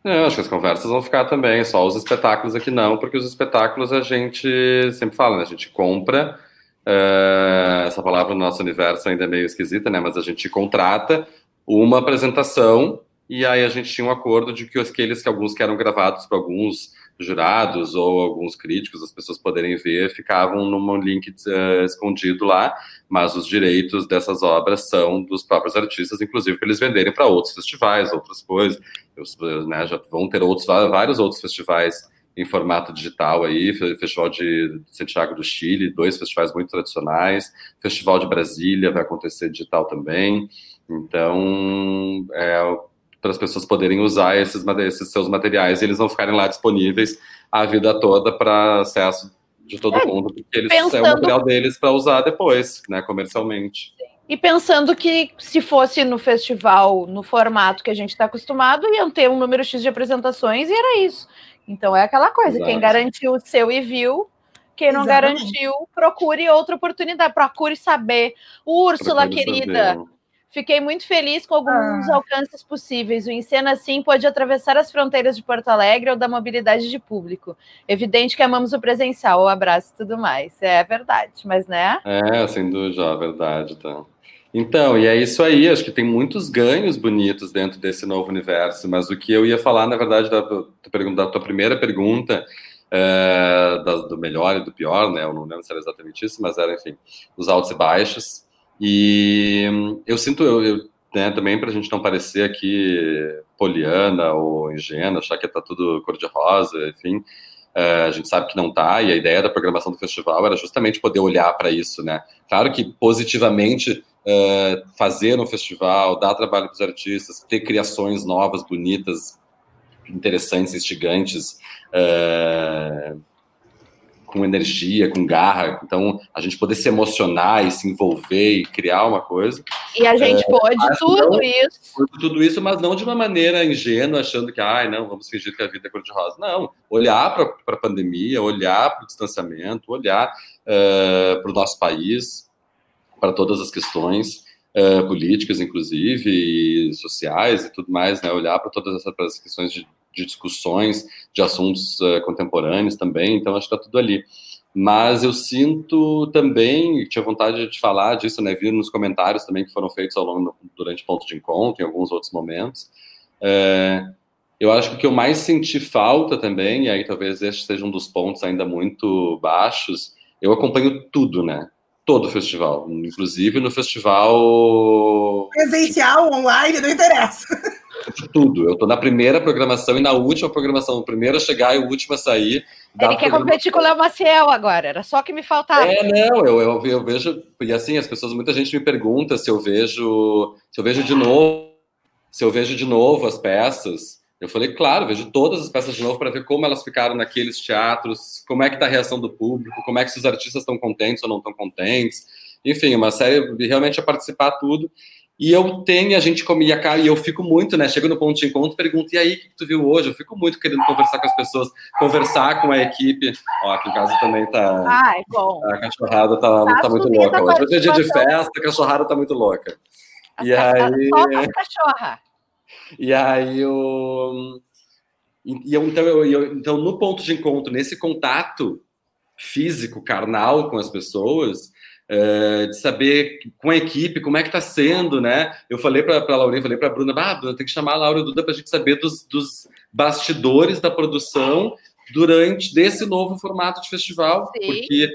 É, acho que as conversas vão ficar também, só os espetáculos aqui não, porque os espetáculos a gente sempre fala, né? A gente compra. Uh, essa palavra no nosso universo ainda é meio esquisita, né? Mas a gente contrata uma apresentação e aí a gente tinha um acordo de que aqueles que alguns que eram gravados para alguns jurados ou alguns críticos, as pessoas poderem ver, ficavam num link uh, escondido lá, mas os direitos dessas obras são dos próprios artistas, inclusive para eles venderem para outros festivais, outras coisas. né, já vão ter outros, vários outros festivais em formato digital aí, Festival de Santiago do Chile, dois festivais muito tradicionais, Festival de Brasília vai acontecer digital também. Então, é, para as pessoas poderem usar esses, esses, seus materiais e eles não ficarem lá disponíveis a vida toda para acesso de todo é, mundo, porque eles pensando... é o material deles para usar depois, né, comercialmente. E pensando que se fosse no festival, no formato que a gente está acostumado, iam ter um número X de apresentações e era isso. Então é aquela coisa, Exato. quem garantiu o seu e viu, quem não Exatamente. garantiu, procure outra oportunidade, procure saber. Úrsula, procure querida, saber. Fiquei muito feliz com alguns ah. alcances possíveis. O Encena, sim, pode atravessar as fronteiras de Porto Alegre ou da mobilidade de público. Evidente que amamos o presencial, o abraço e tudo mais. É verdade, mas né? É, sem dúvida, é verdade. Então. então, e é isso aí. Acho que tem muitos ganhos bonitos dentro desse novo universo. Mas o que eu ia falar, na verdade, da, da tua primeira pergunta, é, do melhor e do pior, né? Eu não lembro se era exatamente isso, mas era, enfim, os altos e baixos. E eu sinto, eu, eu né, também para a gente não parecer aqui poliana ou ingênua, achar que está tudo cor-de-rosa, enfim, é, a gente sabe que não está, e a ideia da programação do festival era justamente poder olhar para isso, né? Claro que positivamente é, fazer um festival, dar trabalho para os artistas, ter criações novas, bonitas, interessantes, instigantes, é, com energia, com garra. Então, a gente poder se emocionar e se envolver e criar uma coisa. E a gente é, pode tudo não, isso. Tudo isso, mas não de uma maneira ingênua, achando que, ai, não, vamos fingir que a vida é cor-de-rosa. Não. Olhar para a pandemia, olhar para o distanciamento, olhar uh, para o nosso país, para todas as questões. Uh, políticas, inclusive, e sociais e tudo mais, né? Olhar para todas essas questões de de discussões de assuntos uh, contemporâneos também, então acho que está tudo ali. Mas eu sinto também, tinha vontade de falar disso, né? Vi nos comentários também que foram feitos ao longo durante ponto de encontro, em alguns outros momentos. É, eu acho que o que eu mais senti falta também, e aí talvez este seja um dos pontos ainda muito baixos, eu acompanho tudo, né? Todo o festival, inclusive no festival. Presencial, online, não interessa de tudo. Eu tô na primeira programação e na última programação. O primeiro a chegar e o último a sair. Ele quer competir com o Léo Maciel agora, era só que me faltava. É, não, eu, eu, eu, vejo, e assim, as pessoas, muita gente me pergunta se eu vejo, se eu vejo de novo, se eu vejo de novo as peças. Eu falei, claro, vejo todas as peças de novo para ver como elas ficaram naqueles teatros, como é que tá a reação do público, como é que os artistas estão contentes ou não estão contentes. Enfim, uma série realmente a participar tudo. E eu tenho, a gente comia cara, e eu fico muito, né? Chego no ponto de encontro, pergunto, e aí, o que tu viu hoje? Eu fico muito querendo conversar com as pessoas, conversar com a equipe. Ó, aqui em casa também tá. Ai, bom. A cachorrada tá, tá, tá muito louca hoje. Hoje é dia de festa, a cachorrada tá muito louca. e aí. Cachorra. E aí eu. E eu, então, eu, eu, então, no ponto de encontro, nesse contato físico, carnal com as pessoas, é, de saber com a equipe como é que está sendo, né? Eu falei para a Laurinha, falei para a Bruna, ah, Bruna, tem que chamar a Laura Duda para a gente saber dos, dos, bastidores da produção durante desse novo formato de festival, Sim. porque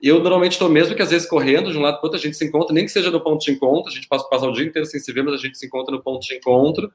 eu normalmente estou mesmo que às vezes correndo de um lado para outro, a gente se encontra, nem que seja no ponto de encontro, a gente passa, passa o dia inteiro sem se ver, mas a gente se encontra no ponto de encontro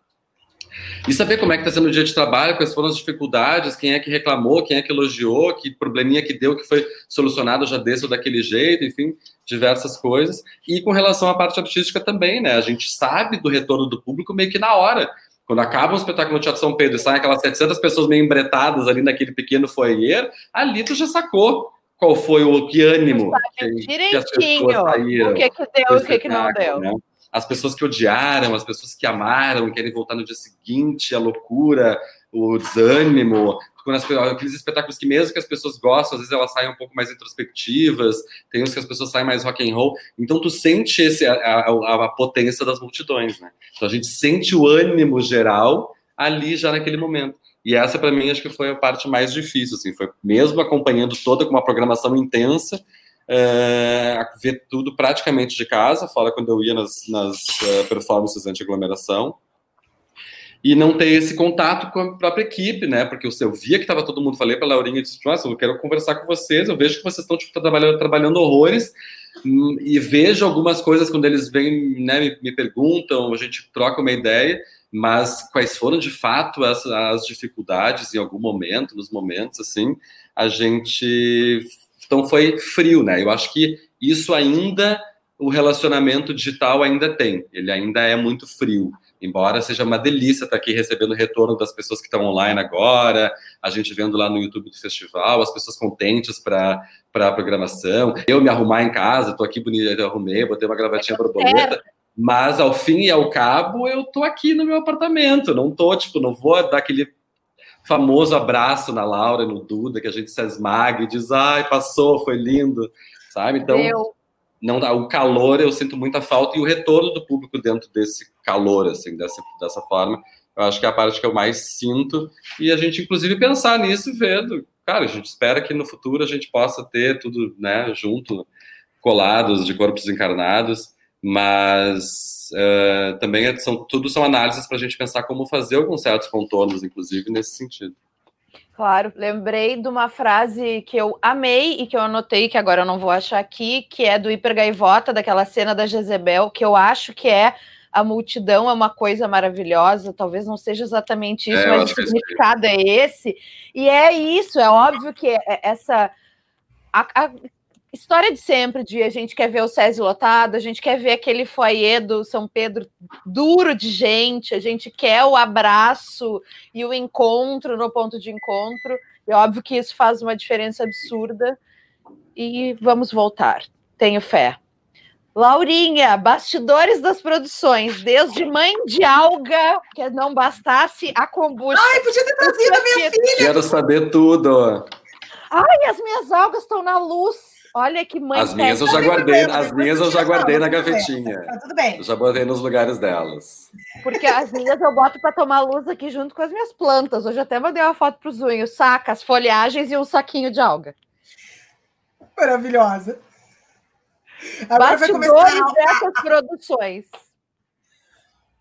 e saber como é que está sendo o dia de trabalho, quais foram as dificuldades, quem é que reclamou, quem é que elogiou, que probleminha que deu, que foi solucionado já desse ou daquele jeito, enfim, diversas coisas. E com relação à parte artística também, né? A gente sabe do retorno do público meio que na hora. Quando acaba um espetáculo no Teatro São Pedro e saem aquelas 700 pessoas meio embretadas ali naquele pequeno foyer, ali tu já sacou qual foi o que ânimo que, que saíram, o que, que deu e o que, que não deu. Né? As pessoas que odiaram, as pessoas que amaram, querem voltar no dia seguinte, a loucura, o desânimo, quando as, aqueles espetáculos que mesmo que as pessoas gostam, às vezes elas saem um pouco mais introspectivas, tem uns que as pessoas saem mais rock and roll, então tu sente esse, a, a, a potência das multidões, né? Então a gente sente o ânimo geral ali já naquele momento. E essa para mim acho que foi a parte mais difícil, assim, foi mesmo acompanhando toda com uma programação intensa, é, ver tudo praticamente de casa, fala quando eu ia nas, nas uh, performances anti-aglomeração, e não ter esse contato com a própria equipe, né? Porque eu, via que estava todo mundo, falei para a Laurinha, disse, nossa, eu quero conversar com vocês, eu vejo que vocês estão tipo, trabalhando, trabalhando horrores, hum, e vejo algumas coisas quando eles vêm, né, me, me, perguntam, a gente troca uma ideia, mas quais foram de fato as, as dificuldades em algum momento, nos momentos, assim, a gente... Então foi frio, né? Eu acho que isso ainda, o relacionamento digital ainda tem, ele ainda é muito frio. Embora seja uma delícia estar aqui recebendo o retorno das pessoas que estão online agora, a gente vendo lá no YouTube do festival, as pessoas contentes para a programação, eu me arrumar em casa, estou aqui bonita, arrumei, botei uma gravatinha borboleta, mas ao fim e ao cabo eu estou aqui no meu apartamento, não tô, tipo, não vou dar aquele famoso abraço na Laura, no Duda, que a gente se esmaga e diz, ai, passou, foi lindo, sabe? Então, não dá o calor eu sinto muita falta e o retorno do público dentro desse calor assim dessa dessa forma eu acho que é a parte que eu mais sinto e a gente inclusive pensar nisso e ver cara a gente espera que no futuro a gente possa ter tudo né junto colados de corpos encarnados mas uh, também é, são tudo são análises para a gente pensar como fazer alguns certos contornos inclusive nesse sentido Claro, lembrei de uma frase que eu amei e que eu anotei, que agora eu não vou achar aqui, que é do Hiper Gaivota, daquela cena da Jezebel, que eu acho que é a multidão é uma coisa maravilhosa, talvez não seja exatamente isso, é, mas o significado é esse. E é isso, é óbvio que é essa. A, a, história de sempre, de a gente quer ver o SESI lotado, a gente quer ver aquele foyer do São Pedro duro de gente, a gente quer o abraço e o encontro no ponto de encontro. É óbvio que isso faz uma diferença absurda. E vamos voltar. Tenho fé. Laurinha, bastidores das produções, desde mãe de alga, que não bastasse a kombucha. Ai, podia ter trazido a minha filha! Quero saber tudo. Ai, as minhas algas estão na luz. Olha que mãe. As minhas eu já guardei, as minhas eu já guardei na gavetinha. Tá tudo bem. Eu já botei nos lugares delas. Porque as minhas eu boto para tomar luz aqui junto com as minhas plantas. Hoje até mandei uma foto para os unhos, sacas, folhagens e um saquinho de alga. Maravilhosa. Agora Bastidores vai começar... dessas produções.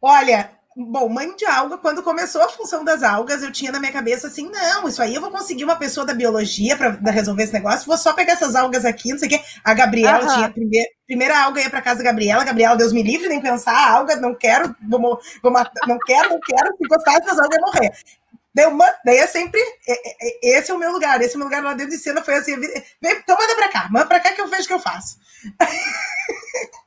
Olha, Bom, mãe de alga, quando começou a função das algas, eu tinha na minha cabeça assim: não, isso aí eu vou conseguir uma pessoa da biologia para resolver esse negócio, vou só pegar essas algas aqui, não sei o quê. A Gabriela tinha a primeira, primeira alga ia para casa da Gabriela, Gabriela, Deus me livre, nem pensar, a alga, não quero, vou, vou matar, não quero, não quero, se gostar dessas algas, morrer. Daí, uma, daí é sempre. É, é, esse é o meu lugar. Esse é o meu lugar lá dentro de cena foi assim: vem, então manda pra cá, manda pra cá que eu vejo o que eu faço. (laughs)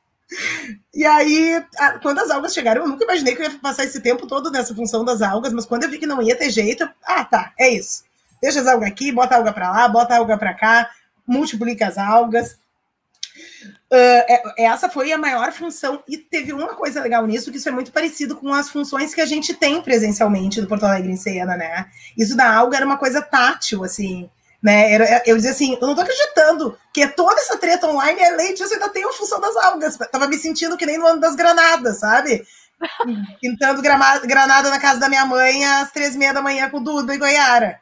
E aí, quando as algas chegaram, eu nunca imaginei que eu ia passar esse tempo todo nessa função das algas, mas quando eu vi que não ia ter jeito, eu, ah, tá, é isso. Deixa as algas aqui, bota a alga para lá, bota a alga para cá, multiplica as algas. Uh, essa foi a maior função, e teve uma coisa legal nisso, que isso é muito parecido com as funções que a gente tem presencialmente do Porto Alegre em cena, né? Isso da alga era uma coisa tátil, assim. Né? Era, eu dizia assim, eu não tô acreditando que toda essa treta online é leite, isso ainda tem a função das algas. Tava me sentindo que nem no ano das granadas, sabe? Pintando granada na casa da minha mãe às três e meia da manhã com o Duda e Goiara.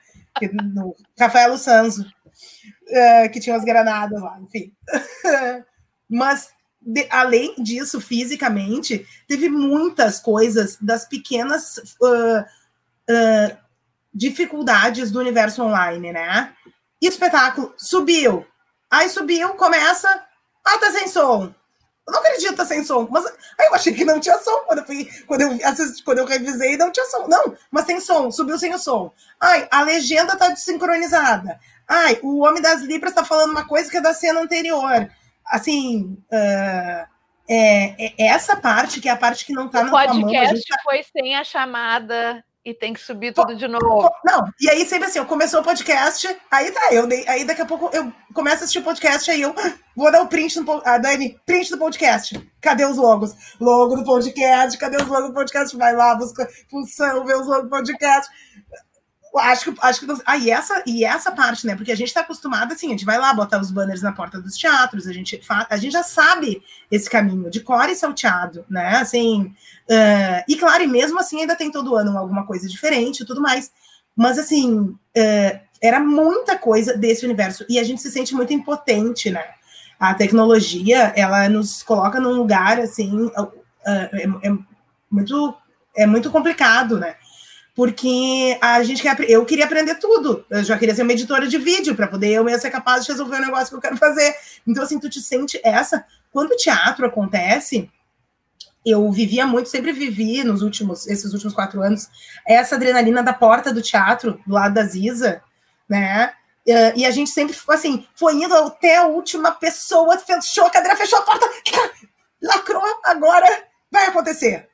No Rafael Sanzo, uh, que tinha as granadas lá, enfim. (laughs) Mas, de, além disso, fisicamente, teve muitas coisas das pequenas uh, uh, dificuldades do universo online, né? Espetáculo, subiu. Aí subiu, começa. Ah, tá sem som. Eu não acredito tá sem som. Mas aí eu achei que não tinha som. Quando eu, fui, quando eu, assisti, quando eu revisei, não tinha som. Não, mas tem som, subiu sem o som. Ai, a legenda tá desincronizada. Ai, o Homem das Libras tá falando uma coisa que é da cena anterior. Assim, uh, é, é, essa parte que é a parte que não tá o na podcast mão. O podcast tá... foi sem a chamada e tem que subir tudo de novo. Não, e aí sempre assim, começou o podcast, aí tá, eu dei, aí daqui a pouco eu começo a assistir o podcast, aí eu (gasps) vou dar o print no a Dani, print do podcast. Cadê os logos? Logo do podcast, cadê os logos do podcast? Vai lá, busca função, vê os logos do podcast. acho que, acho que ah, e essa, e essa parte, né? Porque a gente está acostumado assim, a gente vai lá botar os banners na porta dos teatros, a gente, a gente já sabe esse caminho de cor e salteado, né? Assim, uh, e claro, e mesmo assim ainda tem todo ano alguma coisa diferente e tudo mais. Mas assim, uh, era muita coisa desse universo e a gente se sente muito impotente, né? A tecnologia, ela nos coloca num lugar assim, uh, é, é muito é muito complicado, né? porque a gente quer, eu queria aprender tudo. Eu já queria ser uma editora de vídeo para poder eu mesmo ser capaz de resolver o negócio que eu quero fazer. Então, assim, tu te sente essa. Quando o teatro acontece, eu vivia muito, sempre vivi nos últimos, esses últimos quatro anos, essa adrenalina da porta do teatro, do lado da Ziza, né? E a gente sempre, assim, foi indo até a última pessoa, fechou a cadeira, fechou a porta, (laughs) lacrou, agora vai acontecer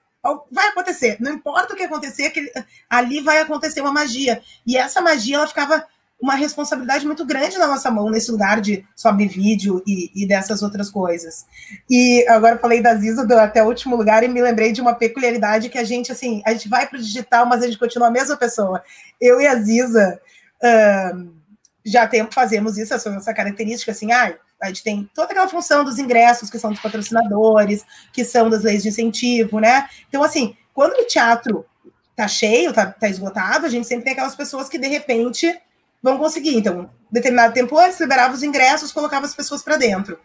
vai acontecer. Não importa o que acontecer, ali vai acontecer uma magia. E essa magia, ela ficava uma responsabilidade muito grande na nossa mão, nesse lugar de sobe vídeo e, e dessas outras coisas. E agora falei da Ziza do, até o último lugar e me lembrei de uma peculiaridade que a gente, assim, a gente vai para o digital, mas a gente continua a mesma pessoa. Eu e a Ziza já tem, fazemos isso, essa, essa característica, assim, ah, a gente tem toda aquela função dos ingressos, que são dos patrocinadores, que são das leis de incentivo, né? Então, assim, quando o teatro tá cheio, tá, tá esgotado, a gente sempre tem aquelas pessoas que, de repente, vão conseguir. Então, determinado tempo antes, liberava os ingressos, colocava as pessoas para dentro.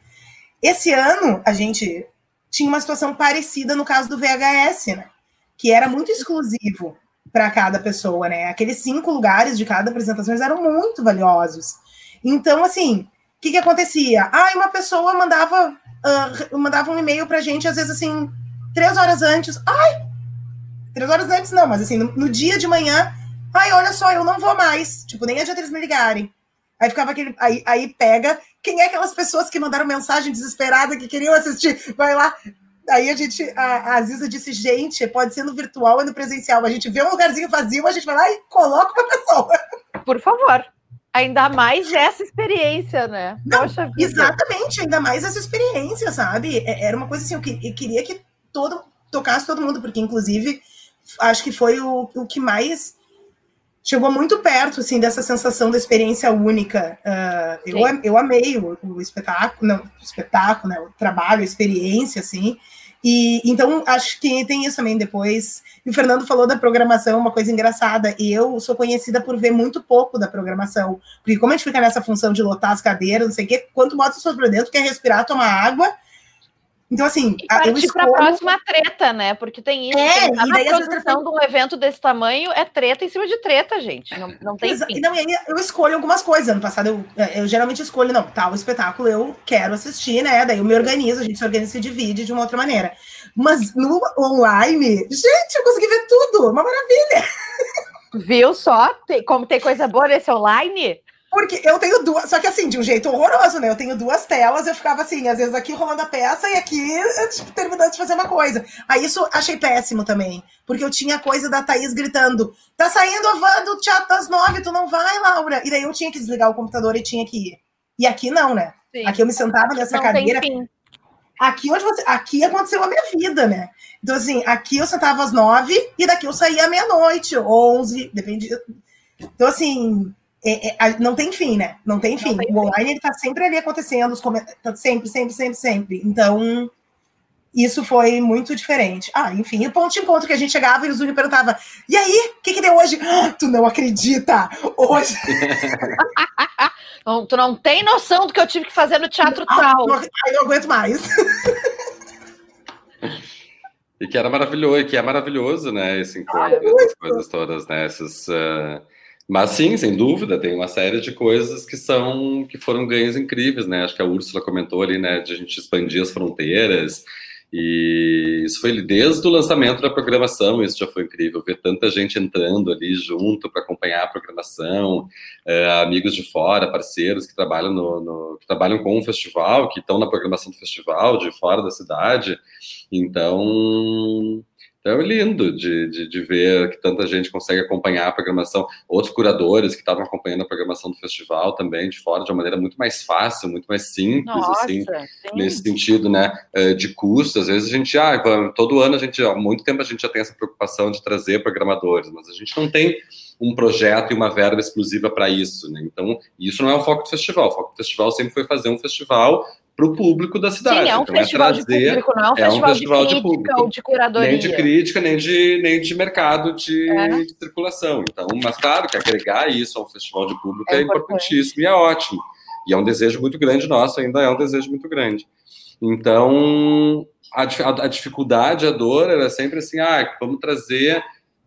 Esse ano, a gente tinha uma situação parecida no caso do VHS, né? Que era muito exclusivo para cada pessoa, né? Aqueles cinco lugares de cada apresentação eram muito valiosos. Então, assim, que, que acontecia? Ah, uma pessoa mandava, uh, mandava um e-mail pra gente, às vezes assim, três horas antes. Ai! Três horas antes não, mas assim, no, no dia de manhã, ai, olha só, eu não vou mais. Tipo, nem adianta eles me ligarem. Aí ficava aquele. Aí, aí pega. Quem é aquelas pessoas que mandaram mensagem desesperada que queriam assistir? Vai lá. Aí a gente, a, a Aziza disse, gente, pode ser no virtual e no presencial. A gente vê um lugarzinho vazio, a gente vai lá e coloca uma pessoa. Por favor. Ainda mais essa experiência, né? Não, Poxa exatamente, ainda mais essa experiência, sabe? É, era uma coisa assim, eu queria que todo tocasse todo mundo, porque inclusive acho que foi o, o que mais chegou muito perto assim dessa sensação da experiência única. Uh, eu, eu amei o, o espetáculo, não, o espetáculo, né, o trabalho, a experiência, assim. E então acho que tem isso também depois. E o Fernando falou da programação, uma coisa engraçada. E eu sou conhecida por ver muito pouco da programação. Porque como a gente fica nessa função de lotar as cadeiras, não sei o quê, quando bota o pessoas para dentro, quer respirar, tomar água, então, assim, e partir escolho... para a próxima treta, né? Porque tem isso. É, tem, e daí, a produção de um evento desse tamanho é treta em cima de treta, gente. Não, não tem Exa... fim. Não, e aí eu escolho algumas coisas. Ano passado eu, é, eu geralmente escolho, não, tal espetáculo eu quero assistir, né? Daí eu me organizo, a gente se organiza e se divide de uma outra maneira. Mas no online, gente, eu consegui ver tudo. Uma maravilha. Viu só? Tem, como tem coisa boa nesse online? Porque eu tenho duas, só que assim, de um jeito horroroso, né? Eu tenho duas telas, eu ficava assim, às vezes aqui rolando a peça e aqui tipo, terminando de fazer uma coisa. Aí isso achei péssimo também, porque eu tinha coisa da Thaís gritando: tá saindo a van do teatro das nove, tu não vai, Laura? E daí eu tinha que desligar o computador e tinha que ir. E aqui não, né? Sim. Aqui eu me sentava nessa não cadeira. Aqui onde você. Aqui aconteceu a minha vida, né? Então, assim, aqui eu sentava às nove e daqui eu saía à meia-noite, onze, depende. Então, assim, é, é, não tem fim, né? Não tem fim. Não tem o online ele tá sempre ali acontecendo, os tá sempre, sempre, sempre, sempre. Então, isso foi muito diferente. Ah, enfim, o ponto de encontro que a gente chegava e o Zuni perguntava: e aí, o que, que deu hoje? (gasps) Ah, tu não acredita! Hoje. (laughs) tu não tem noção do que eu tive que fazer no teatro ah, tal. Não, eu não aguento mais. (laughs) E que era maravilhoso, que é maravilhoso, né? Esse encontro, ah, essas coisas todas, né? Essas, uh mas sim, sem dúvida, tem uma série de coisas que são que foram ganhos incríveis, né? Acho que a Úrsula comentou ali, né, de a gente expandir as fronteiras. E isso foi desde o lançamento da programação, isso já foi incrível, ver tanta gente entrando ali junto para acompanhar a programação, é, amigos de fora, parceiros que trabalham no, no, que trabalham com o festival, que estão na programação do festival, de fora da cidade. Então, Então é lindo de, de, de, ver que tanta gente consegue acompanhar a programação, outros curadores que estavam acompanhando a programação do festival também de fora de uma maneira muito mais fácil, muito mais simples, Nossa, assim, sim. nesse sentido, né, eh, de custo. Às vezes a gente, ah, todo ano a gente, há muito tempo a gente já tem essa preocupação de trazer programadores, mas a gente não tem um projeto e uma verba exclusiva para isso, né? Então, isso não é o foco do festival. O foco do festival sempre foi fazer um festival para o público da cidade. Sim, é um então, festival é trazer, de público, não é um, é festival, um festival, de, de público, ou de curadoria. Nem de crítica, nem de, nem de mercado de, é. de, circulação. Então, mas claro que agregar isso ao festival de público é, é importantíssimo e é ótimo. E é um desejo muito grande nosso, ainda é um desejo muito grande. Então, a, a, a dificuldade, a dor era sempre assim, ah, vamos trazer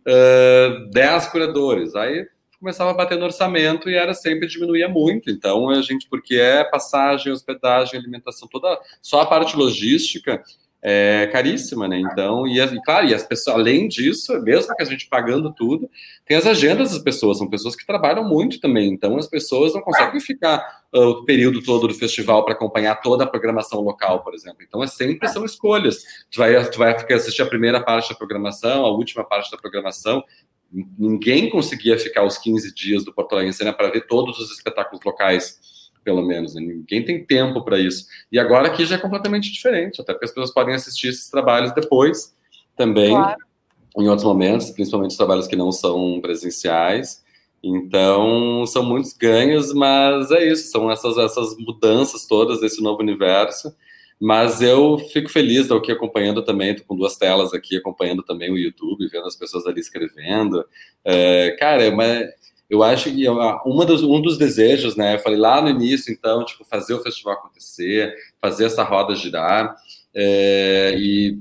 uh, 10 curadores. Aí começava a bater no orçamento e era sempre diminuía muito. Então, a gente, porque é passagem, hospedagem, alimentação, toda, só a parte logística é caríssima, né? Então, e, e, claro, e as pessoas, além disso, mesmo que a gente pagando tudo, tem as agendas das pessoas, são pessoas que trabalham muito também, então as pessoas não conseguem ficar uh, o período todo do festival para acompanhar toda a programação local, por exemplo. Então, é sempre são escolhas. Tu vai, tu vai assistir a primeira parte da programação, a última parte da programação, ninguém conseguia ficar os 15 dias do Porto Alegre em cena para ver todos os espetáculos locais, pelo menos. Né? Ninguém tem tempo para isso. E agora aqui já é completamente diferente, até porque as pessoas podem assistir esses trabalhos depois também, claro. em outros momentos, principalmente os trabalhos que não são presenciais. Então, são muitos ganhos, mas é isso, são essas, essas mudanças todas desse novo universo. Mas eu fico feliz, estou aqui acompanhando também, estou com duas telas aqui, acompanhando também o YouTube, vendo as pessoas ali escrevendo. É, cara, é uma, eu acho que uma dos, um dos desejos, né? Eu falei lá no início, então, tipo, fazer o festival acontecer, fazer essa roda girar. É, e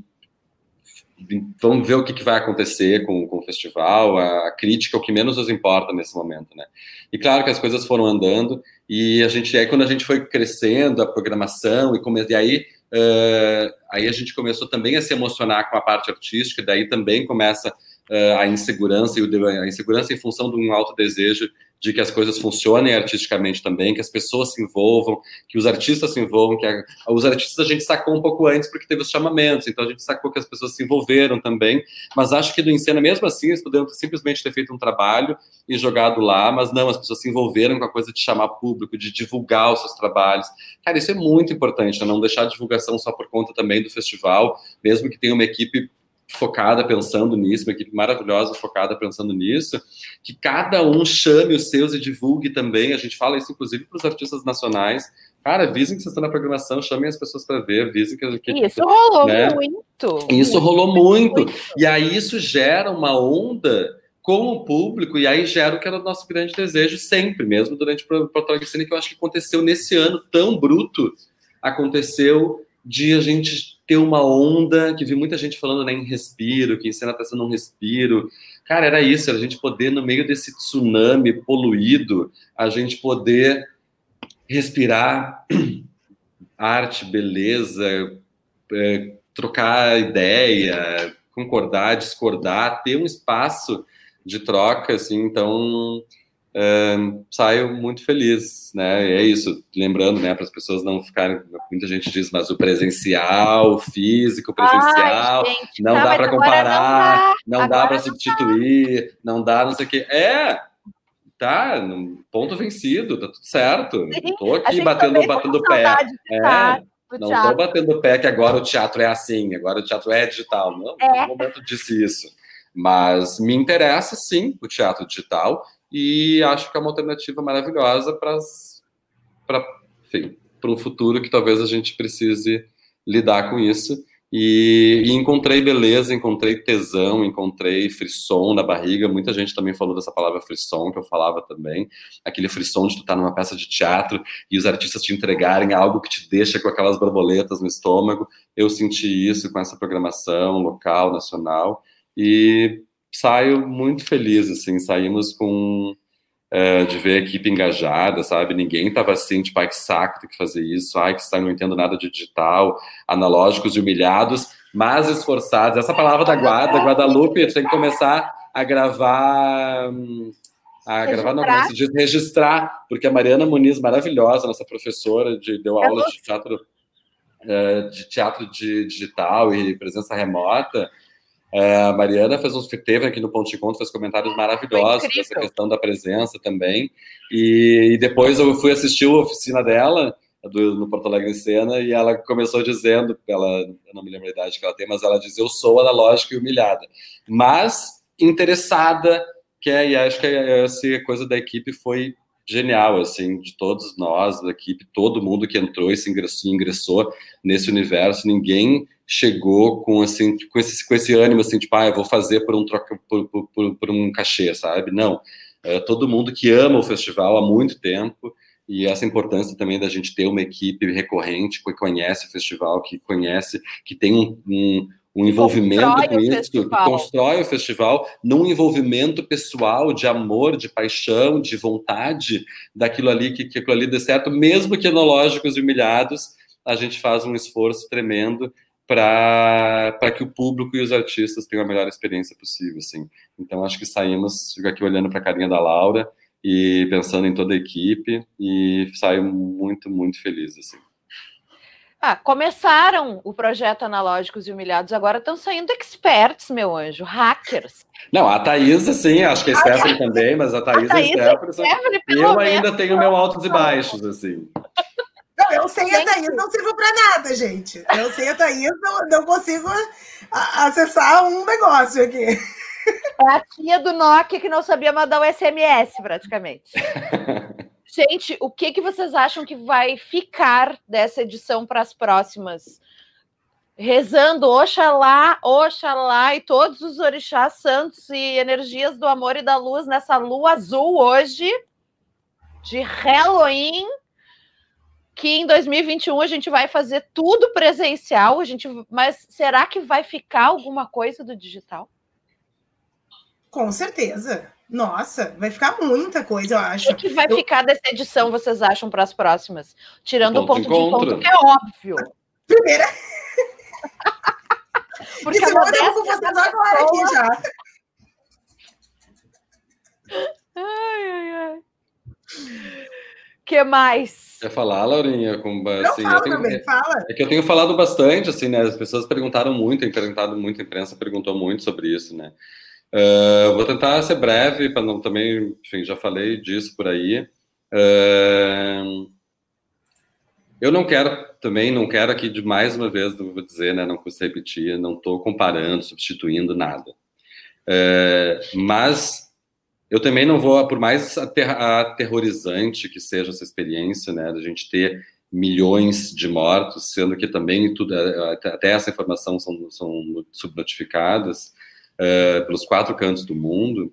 vamos ver o que, que vai acontecer com, com, o festival. A, a, crítica é o que menos nos importa nesse momento, né? E claro que as coisas foram andando e a gente aí quando a gente foi crescendo a programação e, come, e aí uh, aí a gente começou também a se emocionar com a parte artística. Daí também começa uh, a insegurança e o, a insegurança em função de um alto desejo de que as coisas funcionem artisticamente também, que as pessoas se envolvam, que os artistas se envolvam, que a, os artistas a gente sacou um pouco antes porque teve os chamamentos, então a gente sacou que as pessoas se envolveram também, mas acho que do Encena, mesmo assim, eles poderiam simplesmente ter feito um trabalho e jogado lá, mas não, as pessoas se envolveram com a coisa de chamar público, de divulgar os seus trabalhos. Cara, isso é muito importante, né? não deixar a divulgação só por conta também do festival, mesmo que tenha uma equipe focada pensando nisso, uma equipe maravilhosa focada pensando nisso, que cada um chame os seus e divulgue também. A gente fala isso, inclusive, para os artistas nacionais. Cara, avisem que vocês estão na programação, chamem as pessoas para ver, avisem que. que isso rolou né? muito. Isso rolou muito. muito. E aí isso gera uma onda com o público, e aí gera o que era o nosso grande desejo sempre, mesmo durante o Alegre que eu acho que aconteceu nesse ano tão bruto, aconteceu de a gente ter uma onda, que vi muita gente falando né, em respiro, que em cena está sendo um respiro. Cara, era isso, era a gente poder, no meio desse tsunami poluído, a gente poder respirar (clears throat) arte, beleza, é, trocar ideia, concordar, discordar, ter um espaço de troca, assim, então saio muito feliz, né? É isso, lembrando, né, para as pessoas não ficarem, muita gente diz, mas o presencial, o físico, o presencial, Ai, gente, não, dá para comparar, não dá, dá para substituir, não dá, não sei o quê. É, tá, ponto vencido, tá tudo certo. Sim, tô aqui batendo, batendo pé. É, não estou batendo pé que agora o teatro é assim, agora o teatro é digital. Não, é. no momento disse isso. Mas me interessa sim o teatro digital e acho que é uma alternativa maravilhosa para para um futuro que talvez a gente precise lidar com isso. E, e, encontrei beleza, encontrei tesão, encontrei frisson na barriga. Muita gente também falou dessa palavra frisson, que eu falava também. Aquele frisson de tu estar tá numa peça de teatro e os artistas te entregarem algo que te deixa com aquelas borboletas no estômago. Eu senti isso com essa programação local, nacional. E saio muito feliz, assim, saímos com é, de ver a equipe engajada, sabe? Ninguém tava assim, tipo, ai que saco tem que fazer isso, ai que saco, não entendo nada de digital, analógicos e humilhados, mas esforçados. Essa palavra da Guarda, Guadalupe, tem que começar a gravar. A gravar, não, como se diz, registrar, porque a Mariana Muniz, maravilhosa, nossa professora, de, deu aula de teatro, é, de teatro de digital e presença remota, É, a Mariana fez uns, teve aqui no Ponto de Encontro, fez comentários maravilhosos dessa questão da presença também. E, e, depois eu fui assistir a oficina dela do, no Porto Alegre em Cena e ela começou dizendo, ela, eu não me lembro a idade que ela tem, mas ela diz: Eu sou analógica e humilhada, mas interessada, que é, e acho que essa coisa da equipe foi genial, assim, de todos nós, da equipe, todo mundo que entrou e se ingressou, ingressou nesse universo, ninguém chegou com assim com esse, com esse ânimo assim tipo ah eu vou fazer por um troca por, por, por, um cachê sabe? Não. É, todo mundo que ama o festival há muito tempo e essa importância também da gente ter uma equipe recorrente que conhece o festival que conhece que tem um, um, um envolvimento com isso que constrói o festival num envolvimento pessoal de amor de paixão de vontade daquilo ali que, que aquilo ali dê certo. Mesmo que enológicos e humilhados a gente faz um esforço tremendo para que o público e os artistas tenham a melhor experiência possível, assim. Então, acho que saímos, fico aqui olhando para a carinha da Laura e pensando em toda a equipe e saio muito, muito feliz, assim. Ah, começaram o projeto Analógicos e Humilhados, agora estão saindo experts, meu anjo, hackers. Não, a Thaís, sim, acho que a Stephanie também, mas a Thaís, a Thaís e a Stephanie, eu ainda tenho meu altos e baixos, assim. Não, eu sei a Thaís não sirvo para nada, gente. Eu sei a Thaís, não, não consigo acessar um negócio aqui. É a tia do Nokia que não sabia mandar o SMS, praticamente. (laughs) Gente, o que, que vocês acham que vai ficar dessa edição para as próximas? Rezando Oxalá, Oxalá e todos os orixás santos e energias do amor e da luz nessa lua azul hoje, de Halloween, que em 2021 a gente vai fazer tudo presencial, a gente, mas será que vai ficar alguma coisa do digital? Com certeza. Nossa, vai ficar muita coisa, eu acho. O que, vai eu... ficar dessa edição, vocês acham, para as próximas? Tirando o ponto, de, encontro, que é óbvio. Primeira. (laughs) Porque Isso eu vou fazer agora aqui já. Ai, ai, ai que mais? Quer falar, Laurinha? Com, assim, fala, tenho, também, fala. É que eu tenho falado bastante, assim, né? As pessoas perguntaram muito, tem perguntado muito, a imprensa perguntou muito sobre isso, né? Uh, vou tentar ser breve, para não também, enfim, já falei disso por aí. Uh, eu não quero, também não quero aqui de mais uma vez, vou dizer, né? Não custa repetir, não estou comparando, substituindo nada. Uh, mas eu também não vou, por mais aterrorizante que seja essa experiência, né, da gente ter milhões de mortos, sendo que também tudo, é, até essa informação são, são subnotificadas uh, pelos quatro cantos do mundo.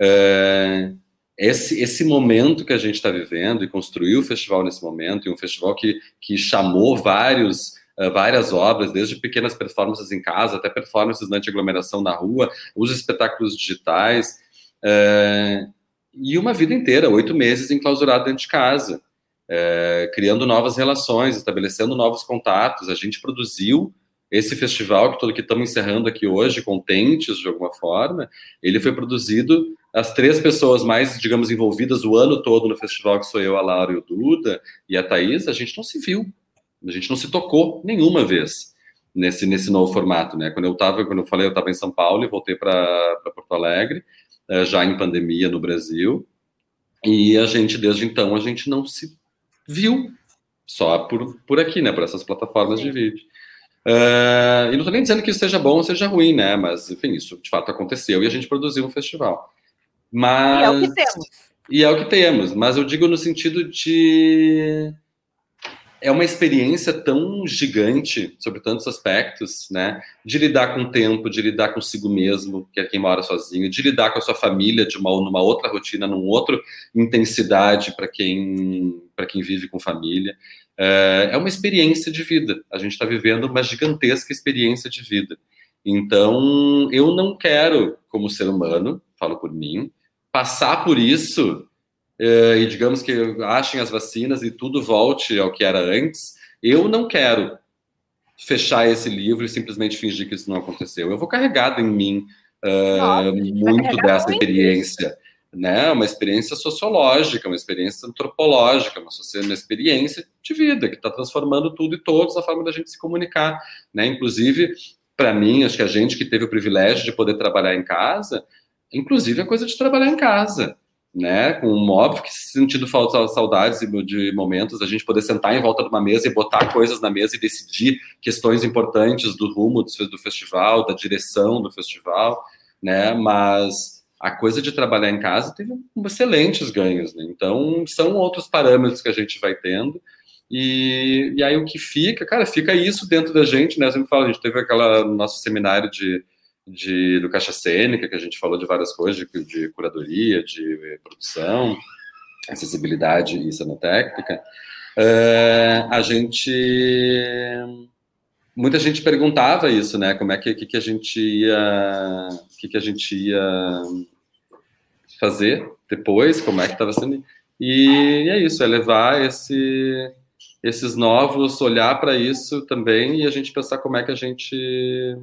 Uh, esse, esse momento que a gente está vivendo e construiu o festival nesse momento, e um festival que, que chamou vários, várias obras, desde pequenas performances em casa até performances na aglomeração na rua, os espetáculos digitais, é, e uma vida inteira, oito meses enclausurado dentro de casa, é, criando novas relações, estabelecendo novos contatos. A gente produziu esse festival que todo que estamos encerrando aqui hoje, contentes de alguma forma, ele foi produzido as três pessoas mais, digamos, envolvidas o ano todo no festival, que sou eu, a Laura e o Duda, e a Thaís, a gente não se viu, a gente não se tocou nenhuma vez nesse, nesse novo formato, né? Quando eu estava, quando eu falei, eu estava em São Paulo e voltei para Porto Alegre, já em pandemia no Brasil, e a gente, desde então, a gente não se viu só por, por aqui, né, por essas plataformas Sim. de vídeo. Uh, e não estou nem dizendo que isso seja bom ou seja ruim, né, mas, enfim, isso de fato aconteceu e a gente produziu um festival. Mas... E é o que temos. E é o que temos, mas eu digo no sentido de é uma experiência tão gigante sobre tantos aspectos, né? De lidar com o tempo, de lidar consigo mesmo, que é quem mora sozinho, de lidar com a sua família de uma numa outra rotina, numa outra intensidade para quem para quem vive com família. É, é uma experiência de vida. A gente está vivendo uma gigantesca experiência de vida. Então, eu não quero, como ser humano, falo por mim, passar por isso e digamos que achem as vacinas e tudo volte ao que era antes, eu não quero fechar esse livro e simplesmente fingir que isso não aconteceu. Eu vou carregado em mim uh, Nossa, muito dessa muito experiência, né? Uma experiência sociológica, uma experiência antropológica, uma, uma experiência de vida que está transformando tudo e todos a forma da gente se comunicar, né? Inclusive para mim, acho que a gente que teve o privilégio de poder trabalhar em casa, inclusive a coisa de trabalhar em casa, né? Com um óbvio que sentido falta saudades de momentos, a gente poder sentar em volta de uma mesa e botar coisas na mesa e decidir questões importantes do rumo do, festival, da direção do festival, né? Mas a coisa de trabalhar em casa teve excelentes ganhos, né? Então são outros parâmetros que a gente vai tendo. E, e aí o que fica, cara, fica isso dentro da gente, né? Eu sempre falo, a gente teve aquela nosso seminário de de, do Caixa Cênica, que a gente falou de várias coisas, de, de curadoria, de produção, acessibilidade e cenotécnica, uh, a gente... Muita gente perguntava isso, né? Como é que, que, que a gente ia... que, que a gente ia fazer depois, como é que estava sendo... E é isso, é levar esse, esses novos, olhar para isso também e a gente pensar como é que a gente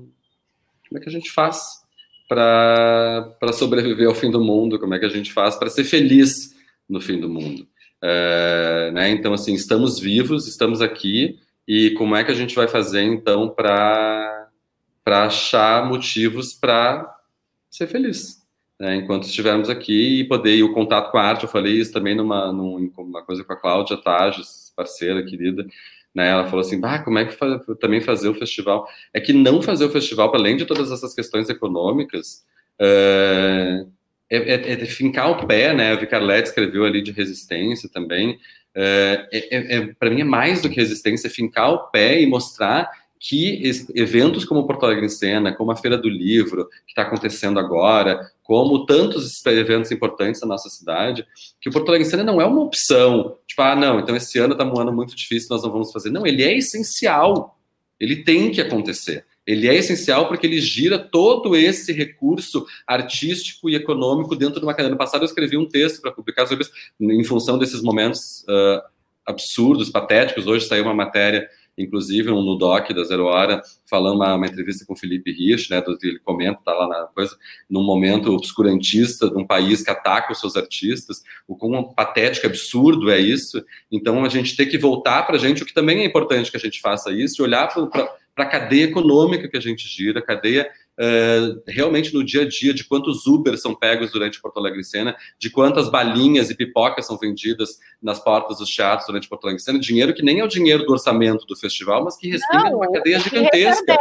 como é que a gente faz para sobreviver ao fim do mundo? Como é que a gente faz para ser feliz no fim do mundo? É, né? Então, assim, estamos vivos, estamos aqui, e como é que a gente vai fazer, então, para achar motivos para ser feliz? Né? Enquanto estivermos aqui e poder, o contato com a arte, eu falei isso também numa, numa coisa com a Cláudia Tages, parceira querida, né? Ela falou assim, ah, como é que faz, também fazer o festival? É que não fazer o festival, além de todas essas questões econômicas, uh, é, é, é, fincar o pé, né? A Vicarlete escreveu ali de resistência também. Uh, é, é para mim é mais do que resistência, é fincar o pé e mostrar que eventos como Porto Alegre em Cena, como a Feira do Livro, que está acontecendo agora, como tantos eventos importantes na nossa cidade, que o Porto Alegre em Cena não é uma opção. Tipo, ah, não, então esse ano está um ano muito difícil, nós não vamos fazer. Não, ele é essencial. Ele tem que acontecer. Ele é essencial porque ele gira todo esse recurso artístico e econômico dentro de uma cadeia. No passado eu escrevi um texto para publicar sobre isso, em função desses momentos uh, absurdos, patéticos. Hoje saiu uma matéria inclusive no doc da Zero Hora, falando uma, uma entrevista com o Felipe Rich, né, do, ele comenta, tá lá na coisa, num momento obscurantista de um país que ataca os seus artistas, o quão patético, absurdo é isso, então a gente tem que voltar para a gente, o que também é importante que a gente faça isso, e olhar para a cadeia econômica que a gente gira, a cadeia uh, realmente no dia a dia, de quantos Uber são pegos durante Porto Alegre Cena, de quantas balinhas e pipocas são vendidas nas portas dos teatros durante Porto Alegre Cena, dinheiro que nem é o dinheiro do orçamento do festival, mas que respinga Não, numa cadeia gigantesca.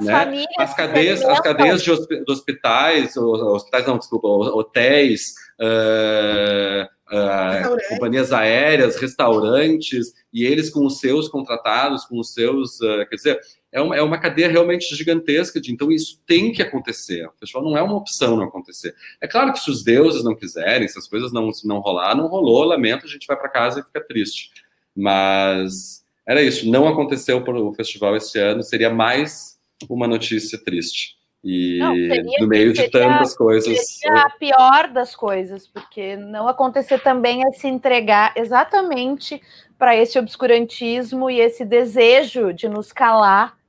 As, né? as cadeias, as cadeias de hospitais, hospitais não, desculpa, hotéis, uh, uh, companhias aéreas, restaurantes, e eles com os seus contratados, com os seus, uh, quer dizer, é uma, é uma cadeia realmente gigantesca, de, então isso tem que acontecer. O festival não é uma opção não acontecer. É claro que se os deuses não quiserem, se as coisas não, não rolar, não rolou, lamento, a gente vai para casa e fica triste. Mas era isso, não aconteceu para o festival esse ano, seria mais uma notícia triste. E não, seria, no meio de tantas coisas. Seria a pior das coisas, porque não acontecer também é se entregar exatamente para esse obscurantismo e esse desejo de nos calar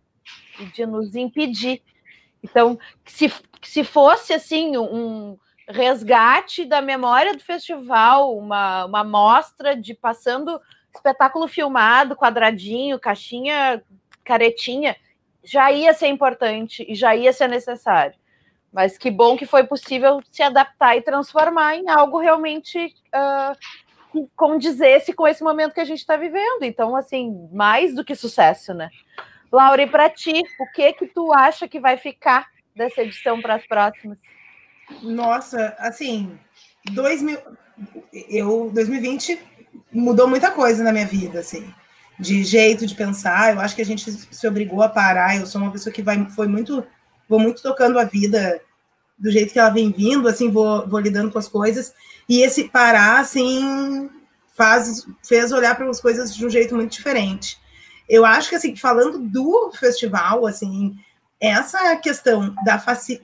de nos impedir. Então, se, se fosse assim um resgate da memória do festival, uma, uma mostra de passando espetáculo filmado, quadradinho, caixinha, caretinha, já ia ser importante e já ia ser necessário. Mas que bom que foi possível se adaptar e transformar em algo realmente uh, condizesse com esse momento que a gente está vivendo. Então, assim, mais do que sucesso, né? Laura, e para ti, o que que tu acha que vai ficar dessa edição para as próximas? Nossa, assim, 2000, eu 2020 mudou muita coisa na minha vida, assim, de jeito de pensar. Eu acho que a gente se obrigou a parar. Eu sou uma pessoa que vai, foi muito, vou muito tocando a vida do jeito que ela vem vindo, assim, vou, vou lidando com as coisas. E esse parar, assim, faz, fez olhar para as coisas de um jeito muito diferente. Eu acho que, assim, falando do festival, assim, essa questão da, faci...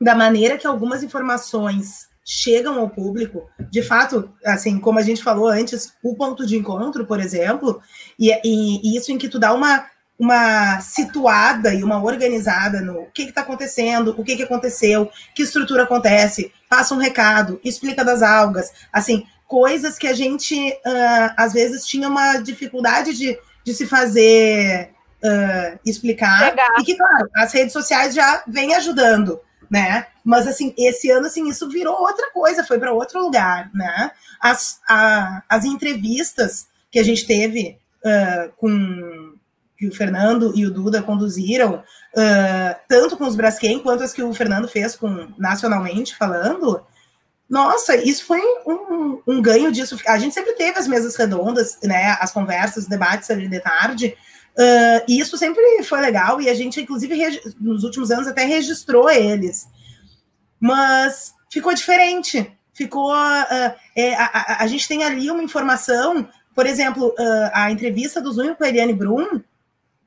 da maneira que algumas informações chegam ao público, de fato, assim, como a gente falou antes, o ponto de encontro, por exemplo, e, e, e isso em que tu dá uma, uma situada e uma organizada no que está acontecendo, o que, que aconteceu, que estrutura acontece, passa um recado, explica das algas, assim, coisas que a gente, uh, às vezes, tinha uma dificuldade de de se fazer uh, explicar. Chegar. E que, claro, as redes sociais já vêm ajudando, né? Mas, assim, esse ano, assim, isso virou outra coisa, foi para outro lugar, né? As, a, as entrevistas que a gente teve uh, com que o Fernando e o Duda conduziram, uh, tanto com os Braskem quanto as que o Fernando fez com nacionalmente falando, nossa, isso foi um, um, ganho disso. A gente sempre teve as mesas redondas, né? As conversas, os debates ali de tarde. Uh, e isso sempre foi legal, e a gente, inclusive, nos últimos anos até registrou eles. Mas ficou diferente. Ficou. Uh, é, a, a, a, gente tem ali uma informação, por exemplo, uh, a entrevista do Zunho com a Eliane Brum.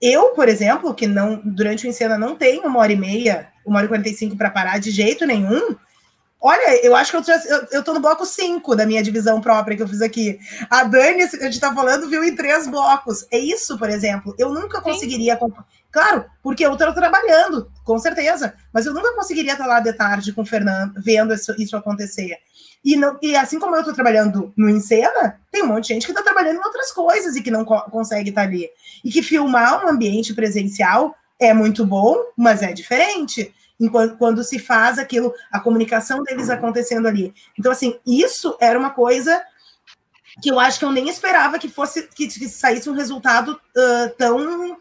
Eu, por exemplo, que não durante o Encena não tenho uma hora e meia, uma hora e quarenta e cinco para parar de jeito nenhum, Olha, eu acho que eu, eu, eu tô no bloco 5 da minha divisão própria que eu fiz aqui. A Dani, a gente tá falando, viu em três blocos. É isso, por exemplo. Eu nunca conseguiria. Claro, porque eu tô trabalhando, com certeza. Mas eu nunca conseguiria estar lá de tarde com o Fernando, vendo isso, isso acontecer. E, não, e assim como eu estou trabalhando no Encena, tem um monte de gente que está trabalhando em outras coisas e que não co consegue estar ali. E que filmar um ambiente presencial é muito bom, mas é diferente enquanto, quando se faz aquilo, a comunicação deles acontecendo ali. Então, assim, isso era uma coisa que eu acho que eu nem esperava que fosse que, que saísse um resultado uh, tão uh,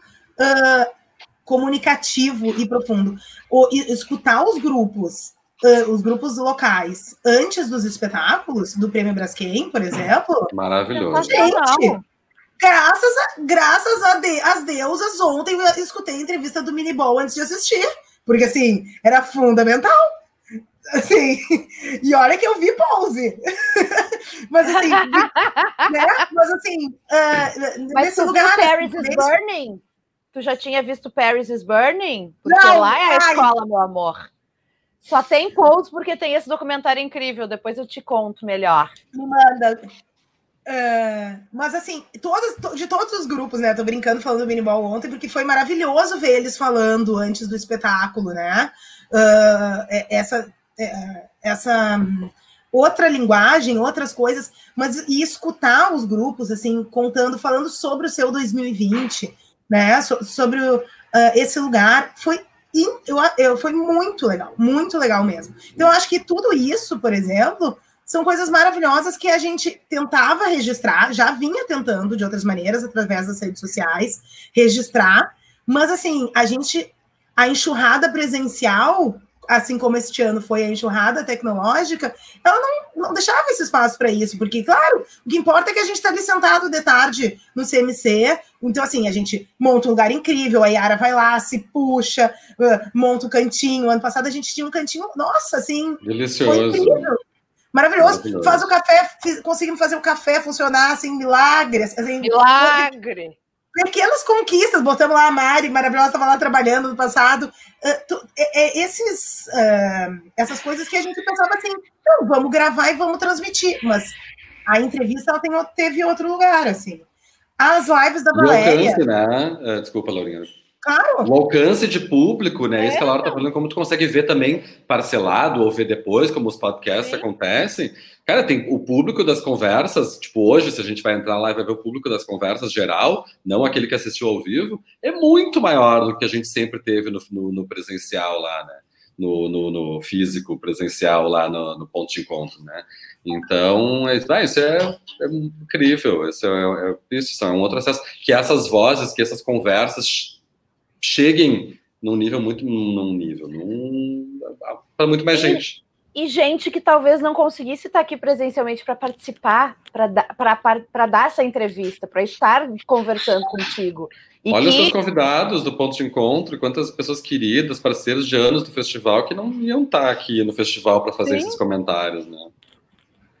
comunicativo e profundo. O, e, escutar os grupos, uh, os grupos locais, antes dos espetáculos, do Prêmio Braskem, por exemplo. Maravilhoso. Gente, graças a, graças a de, as deusas, ontem eu escutei a entrevista do Miniball antes de assistir. Porque, assim, era fundamental. Assim, e olha que eu vi pause. (laughs) Mas assim, né? Mas assim, uh, Mas nesse tu lugar. Viu Paris assim, is Burning? Tu já tinha visto Paris is Burning? Porque Não, lá é a ai. escola, meu amor. Só tem pose porque tem esse documentário incrível. Depois eu te conto melhor. Me manda. É, mas assim, todos, to- de todos os grupos, né? Tô brincando falando do Miniball ontem, porque foi maravilhoso ver eles falando antes do espetáculo, né? Ah, é- essa, é, essa outra linguagem, outras coisas, mas e escutar os grupos, assim, contando, falando sobre o seu 2020, né? So- sobre o, ah, esse lugar, foi, eu, eu, foi muito legal, muito legal mesmo. Então, eu acho que tudo isso, por exemplo, são coisas maravilhosas que a gente tentava registrar, já vinha tentando de outras maneiras, através das redes sociais, registrar, mas assim, a gente, a enxurrada presencial, assim como este ano foi a enxurrada tecnológica, ela não, não deixava esse espaço para isso, porque, claro, o que importa é que a gente está ali sentado de tarde no CMC, então, assim, a gente monta um lugar incrível, a Yara vai lá, se puxa, monta o cantinho. Ano passado a gente tinha um cantinho, nossa, assim, foi Delicioso. incrível. Maravilhoso. Maravilhoso. Faz o café, conseguimos fazer o café funcionar assim, milagres. Assim, Milagre! pequenas conquistas. Botamos lá a Mari, maravilhosa, estava lá trabalhando no passado. Ah, tu- é- é esses, ah, essas coisas que a gente pensava assim, não, vamos gravar e vamos transmitir. Mas a entrevista ela tem, teve outro lugar, assim. As lives da E o Valéria, alcance, né? É, desculpa, Laurinha. Claro, O alcance de público, né? É. Isso que a Laura tá falando, como tu consegue ver também parcelado ou ver depois, como os podcasts Sim. acontecem. Cara, tem o público das conversas, tipo, hoje, se a gente vai entrar lá e vai ver o público das conversas geral, não aquele que assistiu ao vivo, é muito maior do que a gente sempre teve no, no- no presencial lá, né? No, no- no físico presencial lá no, no ponto de encontro, né? Então, é, ah, isso é, é incrível, isso é, é- isso é um outro acesso. Que essas vozes, que essas conversas cheguem num nível muito num nível para muito mais E- gente. E gente que talvez não conseguisse estar aqui presencialmente para participar, para dar essa entrevista, para estar conversando contigo. E Olha os que seus convidados do ponto de encontro, quantas pessoas queridas, parceiros de anos do festival que não iam estar aqui no festival para fazer Sim. esses comentários, né?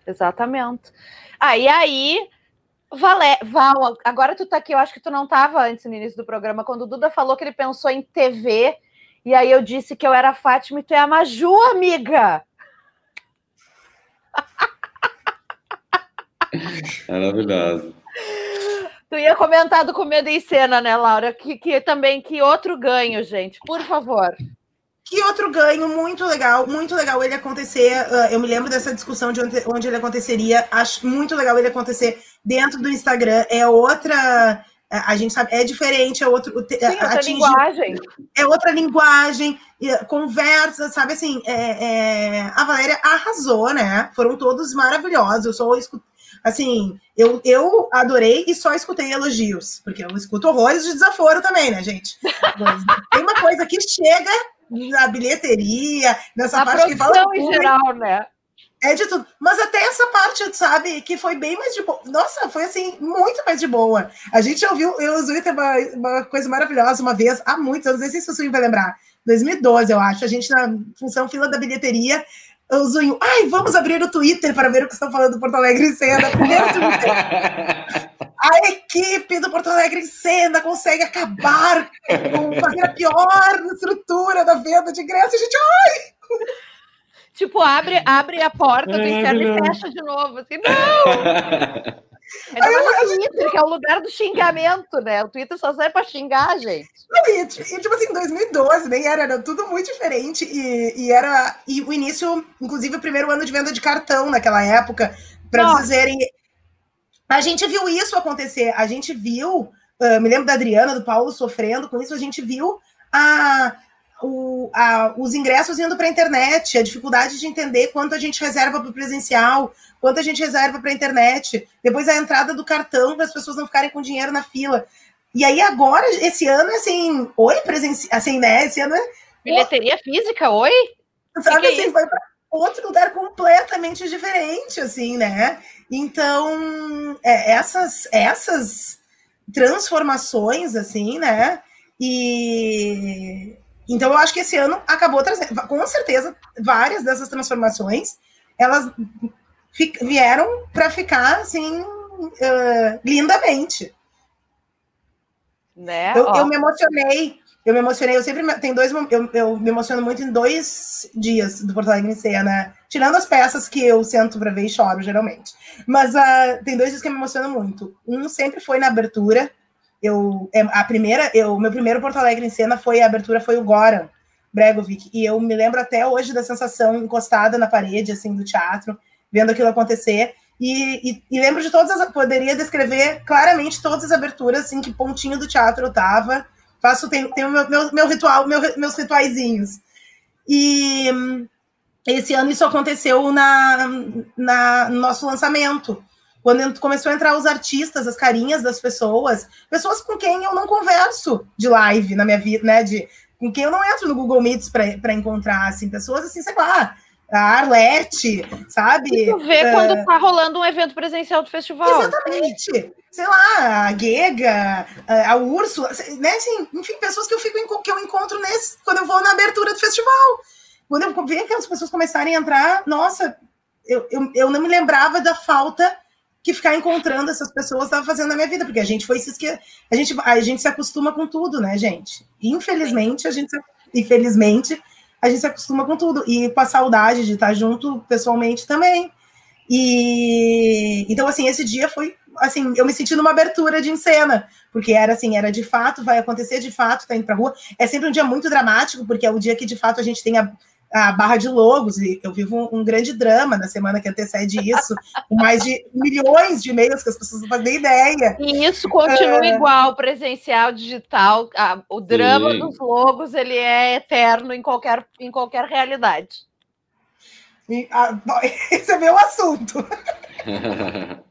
Exatamente. Ah, e aí, Valé, Val, agora tu tá aqui, eu acho que tu não estava antes no início do programa, quando o Duda falou que ele pensou em TV, e aí eu disse que eu era a Fátima e tu é a Maju, amiga! (laughs) Maravilhoso. Tu ia comentar do Comida em Cena, né, Laura? Que, que também, que outro ganho, gente, por favor. Que outro ganho muito legal, muito legal ele acontecer. ah, eu me lembro dessa discussão de onde, onde ele aconteceria. Acho muito legal ele acontecer dentro do Instagram. É outra a gente sabe, é diferente, é outro. Sim, outra linguagem. É outra linguagem, conversa, sabe assim, é, é, a Valéria arrasou, né? Foram todos maravilhosos. Eu só escuto, assim, eu, eu adorei e só escutei elogios, porque eu escuto horrores de desaforo também, né, gente? Mas tem uma coisa que chega na bilheteria, nessa a parte que fala. em geral, né? É de tudo. Mas até essa parte, sabe, que foi bem mais de boa. Nossa, foi assim, muito mais de boa. A gente ouviu, eu usei uma, uma coisa maravilhosa uma vez, há muitos anos, não sei se o Zunho vai lembrar. 2012, eu acho. A gente, na função fila da bilheteria, o Zunho, ai, vamos abrir o Twitter para ver o que estão falando do Porto Alegre em cena. Primeiro (laughs) A equipe do Porto Alegre em cena consegue acabar com fazer a pior estrutura da venda de ingresso. A gente, ai! Tipo, abre, abre a porta do é, inferno e fecha de novo. Assim, não! (laughs) É no Twitter, que é o lugar do xingamento, né? O Twitter só serve para xingar, gente. E, e, tipo assim, em 2012, nem era, era tudo muito diferente. E, e era. E o início, inclusive, o primeiro ano de venda de cartão naquela época, para vocês verem. A gente viu isso acontecer. A gente viu. Uh, me lembro da Adriana, do Paulo sofrendo com isso. A gente viu a o, a, os ingressos indo para a internet, a dificuldade de entender quanto a gente reserva para o presencial, quanto a gente reserva para a internet, depois a entrada do cartão para as pessoas não ficarem com dinheiro na fila. E aí agora, esse ano, assim, oi, presencial, assim, né? Esse ano é. Bilheteria física, oi? Sabe que assim, é foi para outro lugar completamente diferente, assim, né? Então, é, essas, essas transformações, assim, né? E então, eu acho que esse ano acabou trazendo, com certeza, várias dessas transformações, elas vieram para ficar assim uh, lindamente. Né? Eu, eu, me emocionei, eu me emocionei, eu sempre tem dois, eu, eu me emociono muito em dois dias do Porto Alegre em cena, tirando as peças que eu sento para ver e choro geralmente. Mas uh, tem dois dias que eu me emociono muito. Um sempre foi na abertura, eu é, a primeira, eu meu primeiro Porto Alegre em cena foi a abertura foi o Goran Bregovic e eu me lembro até hoje da sensação encostada na parede assim do teatro, vendo aquilo acontecer. E, e, e lembro de todas as poderia descrever claramente todas as aberturas assim que pontinho do teatro eu tava. Faço tenho, tenho meu, meu, ritual, meu, meus rituaizinhos. E esse ano isso aconteceu na, na no nosso lançamento quando começou a entrar os artistas, as carinhas das pessoas, pessoas com quem eu não converso de live na minha vida, né? De, com quem eu não entro no Google Meets para encontrar, assim, pessoas assim, sei lá, a Arlete, sabe? Tu vê uh, quando tá rolando um evento presencial do festival. Exatamente. Sei lá, a Gega, a Úrsula, né? Assim, enfim, pessoas que eu fico que eu encontro nesse quando eu vou na abertura do festival. Quando eu vejo aquelas pessoas começarem a entrar, nossa, eu, eu, eu não me lembrava da falta que ficar encontrando essas pessoas estava fazendo na minha vida, porque a gente foi se esque... a gente a gente se acostuma com tudo, né, gente? Infelizmente a gente infelizmente a gente se acostuma com tudo e com a saudade de estar junto pessoalmente também. E então assim, esse dia foi assim, eu me senti numa abertura de cena, porque era assim, era de fato, vai acontecer de fato, tá indo pra rua. É sempre um dia muito dramático, porque é o dia que de fato a gente tem a, a Barra de Logos, e eu vivo um, um, grande drama na semana que antecede isso, com mais de milhões de e-mails que as pessoas não fazem ideia. E isso continua é... igual, presencial, digital, a, o drama Sim. dos logos, ele é eterno em qualquer, em qualquer realidade. E, a, (laughs) esse é meu assunto. (laughs)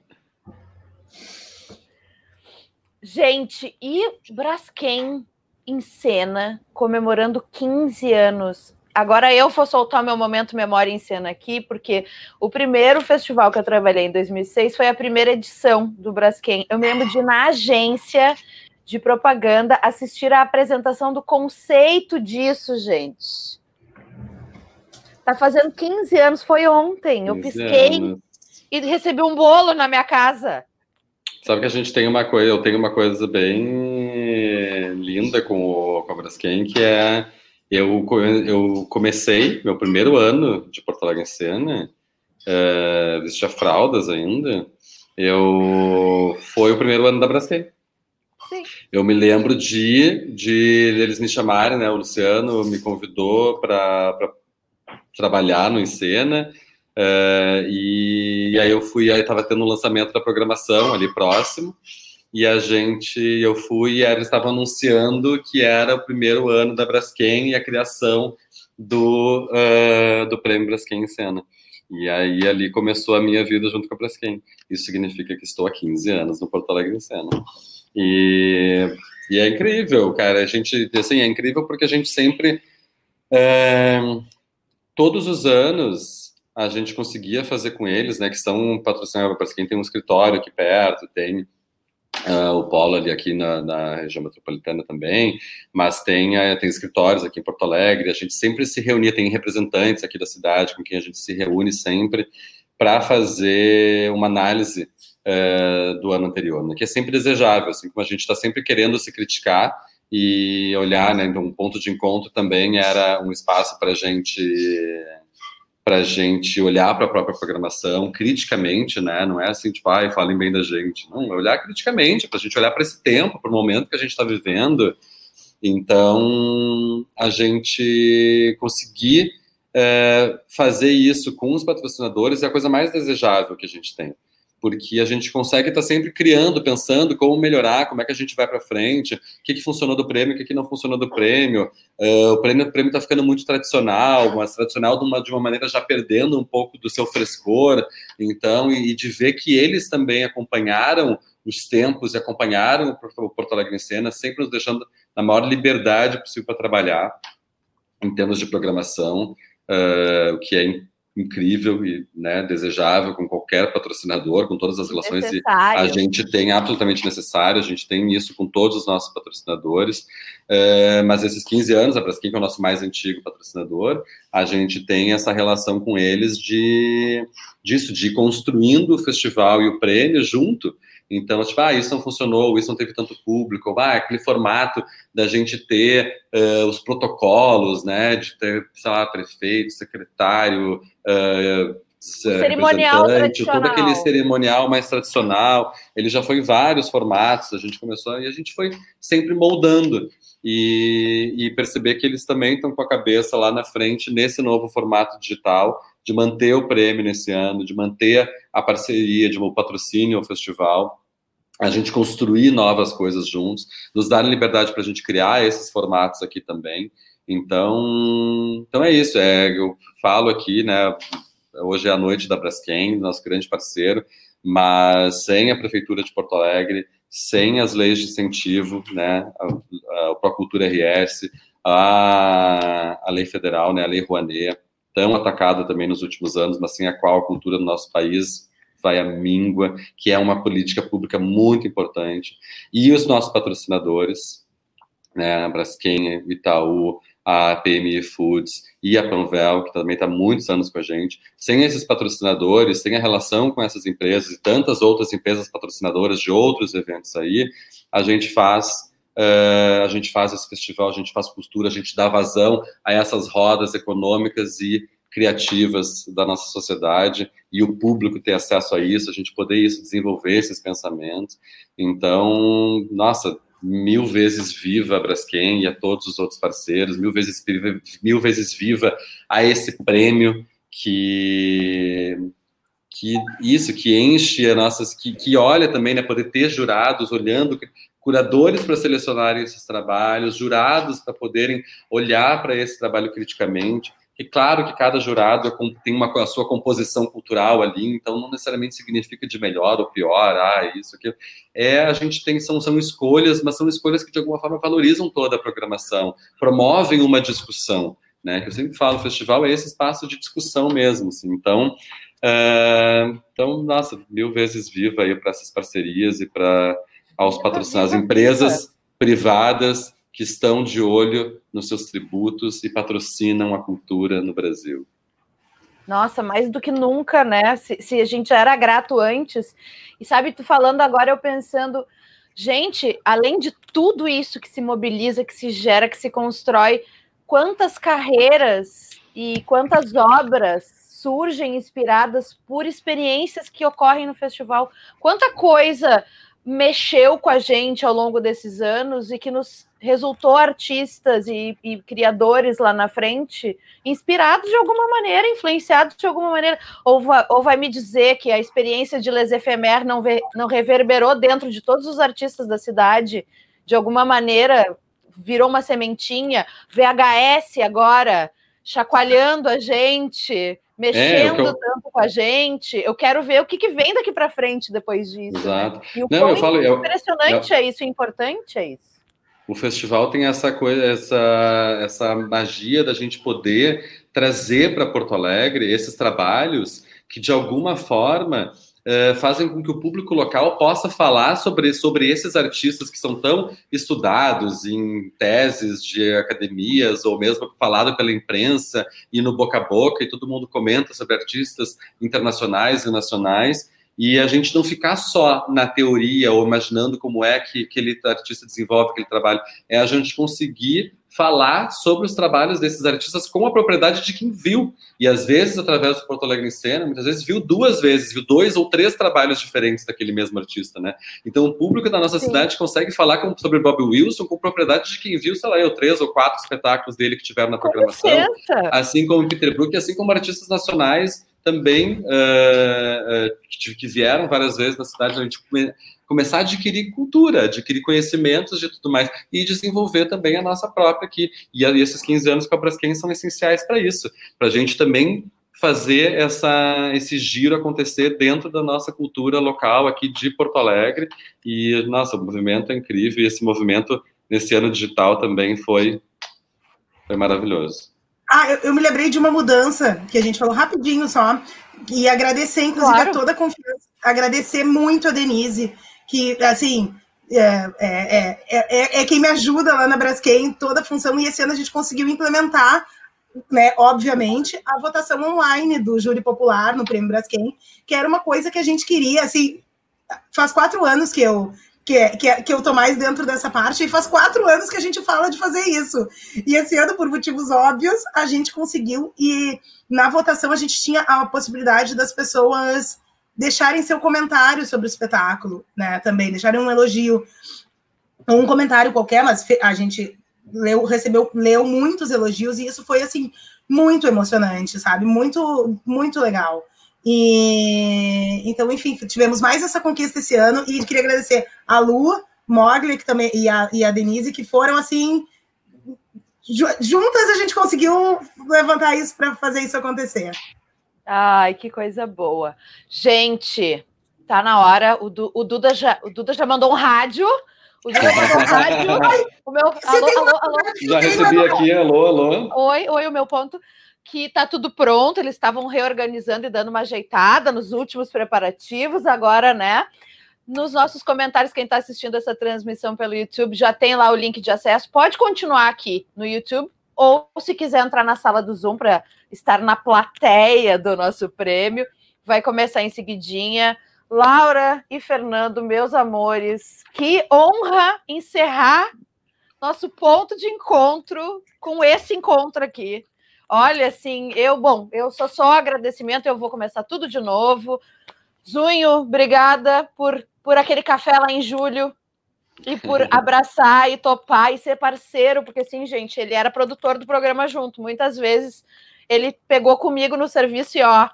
Gente, e Braskem em cena, comemorando 15 anos agora eu vou soltar meu momento memória em cena aqui, porque o primeiro festival que eu trabalhei em 2006 foi a primeira edição do Braskem. Eu me lembro de ir na agência de propaganda assistir a apresentação do conceito disso, gente. Tá fazendo 15 anos, foi ontem. Eu pisquei anos. e recebi um bolo na minha casa. Sabe que a gente tem uma coisa, eu tenho uma coisa bem linda com o, com a Braskem, que é eu, eu comecei meu primeiro ano de Porto Alegre em Cena, é, vestia fraldas ainda. Eu foi o primeiro ano da Braskem. Sim. Eu me lembro de, de eles me chamarem, né? O Luciano me convidou para trabalhar no Encena. É, e, e, aí eu fui, aí estava tendo um lançamento da programação ali próximo. E a gente, eu fui e eles estavam anunciando que era o primeiro ano da Braskem e a criação do, uh, do Prêmio Braskem em Cena. E aí ali começou a minha vida junto com a Braskem. Isso significa que estou há 15 anos no Porto Alegre em Cena. E, e é incrível, cara. A gente, assim, é incrível porque a gente sempre, é, todos os anos, a gente conseguia fazer com eles, né, que são patrocinados, para quem tem um escritório aqui perto, tem Uh, o polo ali aqui na, na, região metropolitana também, mas tem, uh, tem escritórios aqui em Porto Alegre, a gente sempre se reunia, tem representantes aqui da cidade com quem a gente se reúne sempre para fazer uma análise uh, do ano anterior, né, que é sempre desejável, assim como a gente está sempre querendo se criticar e olhar, né, então um ponto de encontro também era um espaço para a gente para a gente olhar para a própria programação criticamente, né? Não é assim, tipo, ai, falem bem da gente. Não, é olhar criticamente, para a gente olhar para esse tempo, para o momento que a gente está vivendo. Então, a gente conseguir é, fazer isso com os patrocinadores é a coisa mais desejável que a gente tem porque a gente consegue estar tá sempre criando, pensando como melhorar, como é que a gente vai para frente, o que, que funcionou do prêmio, o que, que não funcionou do prêmio. Uh, o prêmio está ficando muito tradicional, mas tradicional de uma, de uma maneira já perdendo um pouco do seu frescor. Então, e, e de ver que eles também acompanharam os tempos e acompanharam o Porto Alegre em Cena, sempre nos deixando na maior liberdade possível para trabalhar em termos de programação, uh, o que é incrível e né, desejável com qualquer patrocinador, com todas as relações necessário. a gente tem absolutamente necessário, a gente tem isso com todos os nossos patrocinadores, é, mas esses 15 anos, a Braskem, que é o nosso mais antigo patrocinador, a gente tem essa relação com eles de disso, de ir construindo o festival e o prêmio junto, então, tipo, ah, isso não funcionou, isso não teve tanto público, ah, aquele formato da gente ter uh, os protocolos, né, de ter, sei lá, prefeito, secretário, uh, cerimonial todo aquele cerimonial mais tradicional, ele já foi em vários formatos, a gente começou e a gente foi sempre moldando. E, e perceber que eles também estão com a cabeça lá na frente nesse novo formato digital, de manter o prêmio nesse ano, de manter a parceria, de um patrocínio ao festival, a gente construir novas coisas juntos, nos dar liberdade para a gente criar esses formatos aqui também. Então, então é isso. É, eu falo aqui, né? Hoje é a noite da Braskem, nosso grande parceiro, mas sem a prefeitura de Porto Alegre, sem as leis de incentivo, né? A Procultura RS, a, a lei federal, né? A lei Rouanet, tão atacada também nos últimos anos, mas sem a qual a cultura do nosso país vai à míngua, que é uma política pública muito importante. E os nossos patrocinadores, né, a Braskem, Itaú, a PMI Foods e a Panvel, que também está muitos anos com a gente. Sem esses patrocinadores, sem a relação com essas empresas e tantas outras empresas patrocinadoras de outros eventos aí, a gente faz Uh, a gente faz esse festival, a gente faz cultura, a gente dá vazão a essas rodas econômicas e criativas da nossa sociedade e o público ter acesso a isso, a gente poder isso, desenvolver esses pensamentos. Então, nossa, mil vezes viva a Braskem e a todos os outros parceiros, mil vezes, mil vezes viva a esse prêmio que que isso que enche as nossas que, que olha também né poder ter jurados olhando curadores para selecionarem esses trabalhos, jurados para poderem olhar para esse trabalho criticamente. E claro que cada jurado é tem uma a sua composição cultural ali, então não necessariamente significa de melhor ou pior, ah, isso aqui. É, a gente tem são, são escolhas, mas são escolhas que de alguma forma valorizam toda a programação, promovem uma discussão, né? Que eu sempre falo, o festival é esse espaço de discussão mesmo, assim. Então, uh, então, nossa, mil vezes viva aí para essas parcerias e para aos patrocinados, empresas privadas que estão de olho nos seus tributos e patrocinam a cultura no Brasil. Nossa, mais do que nunca, né? Se, se, a gente era grato antes, e sabe, tu falando agora, eu pensando, gente, além de tudo isso que se mobiliza, que se gera, que se constrói, quantas carreiras e quantas obras surgem inspiradas por experiências que ocorrem no festival, quanta coisa mexeu com a gente ao longo desses anos e que nos resultou artistas e, e, criadores lá na frente, inspirados de alguma maneira, influenciados de alguma maneira, ou, va, ou vai me dizer que a experiência de Les Ephémères não, não reverberou dentro de todos os artistas da cidade, de alguma maneira virou uma sementinha, VHS agora, chacoalhando a gente, mexendo é, eu... tanto com a gente. Eu quero ver o que, que vem daqui para frente depois disso. Né? Exato. Né? E o Não, eu falo, impressionante eu... é isso, importante é isso. O festival tem essa coisa, essa, essa magia da gente poder trazer para Porto Alegre esses trabalhos que de alguma forma uh, fazem com que o público local possa falar sobre, sobre esses artistas que são tão estudados em teses de academias ou mesmo falado pela imprensa e no boca a boca e todo mundo comenta sobre artistas internacionais e nacionais e a gente não ficar só na teoria ou imaginando como é que aquele artista desenvolve aquele trabalho, é a gente conseguir falar sobre os trabalhos desses artistas com a propriedade de quem viu. E às vezes, através do Porto Alegre em Cena, muitas vezes viu duas vezes, viu dois ou três trabalhos diferentes daquele mesmo artista, né? Então o público da nossa Sim. cidade consegue falar com, sobre Bob Wilson com propriedade de quem viu, sei lá, eu, três ou quatro espetáculos dele que tiveram na programação. Assim como Peter Brook, assim como artistas nacionais também uh, uh, que vieram várias vezes na cidade, a gente come, começar a adquirir cultura, adquirir conhecimentos de tudo mais e desenvolver também a nossa própria aqui. E, esses 15 anos com a Braskem são essenciais para isso, para a gente também fazer essa, esse giro acontecer dentro da nossa cultura local aqui de Porto Alegre. E, nossa, o movimento é incrível e esse movimento nesse ano digital também foi, foi maravilhoso. Ah, eu, eu, me lembrei de uma mudança que a gente falou rapidinho só. E agradecer, inclusive, claro. a toda a confiança. Agradecer muito a Denise, que, assim, é, é, é, é, quem me ajuda lá na Braskem, toda a função. E esse ano a gente conseguiu implementar, né, obviamente, a votação online do júri popular no Prêmio Braskem, que era uma coisa que a gente queria, assim, faz quatro anos que eu que, é, que, é, que eu tô mais dentro dessa parte, e faz quatro anos que a gente fala de fazer isso. E esse ano, por motivos óbvios, a gente conseguiu, e na votação a gente tinha a possibilidade das pessoas deixarem seu comentário sobre o espetáculo, né? Também, deixarem um elogio, um comentário qualquer, mas a gente leu, recebeu, leu muitos elogios, e isso foi assim, muito emocionante, sabe? Muito, muito legal. E então, enfim, tivemos mais essa conquista esse ano e queria agradecer a Lu, Mogli, que também e a, e a Denise, que foram assim juntas a gente conseguiu levantar isso para fazer isso acontecer. Ai, que coisa boa. Gente, tá na hora. O, du, o, Duda, já, o Duda já mandou um rádio. O Duda mandou um rádio. (laughs) o meu, alô, alô, alô. Já recebi aqui, alô, alô. Oi, oi, o meu ponto que está tudo pronto, eles estavam reorganizando e dando uma ajeitada nos últimos preparativos, agora, né? Nos nossos comentários, quem está assistindo essa transmissão pelo YouTube já tem lá o link de acesso. Pode continuar aqui no YouTube, ou se quiser entrar na sala do Zoom para estar na plateia do nosso prêmio, vai começar em seguidinha. Laura e Fernando, meus amores, que honra encerrar nosso ponto de encontro com esse encontro aqui. Olha, assim, eu, bom, eu sou só agradecimento, eu vou começar tudo de novo. Zunho, obrigada por, por aquele café lá em julho e por (laughs) abraçar e topar e ser parceiro, porque assim, gente, ele era produtor do programa junto. Muitas vezes ele pegou comigo no serviço e ó,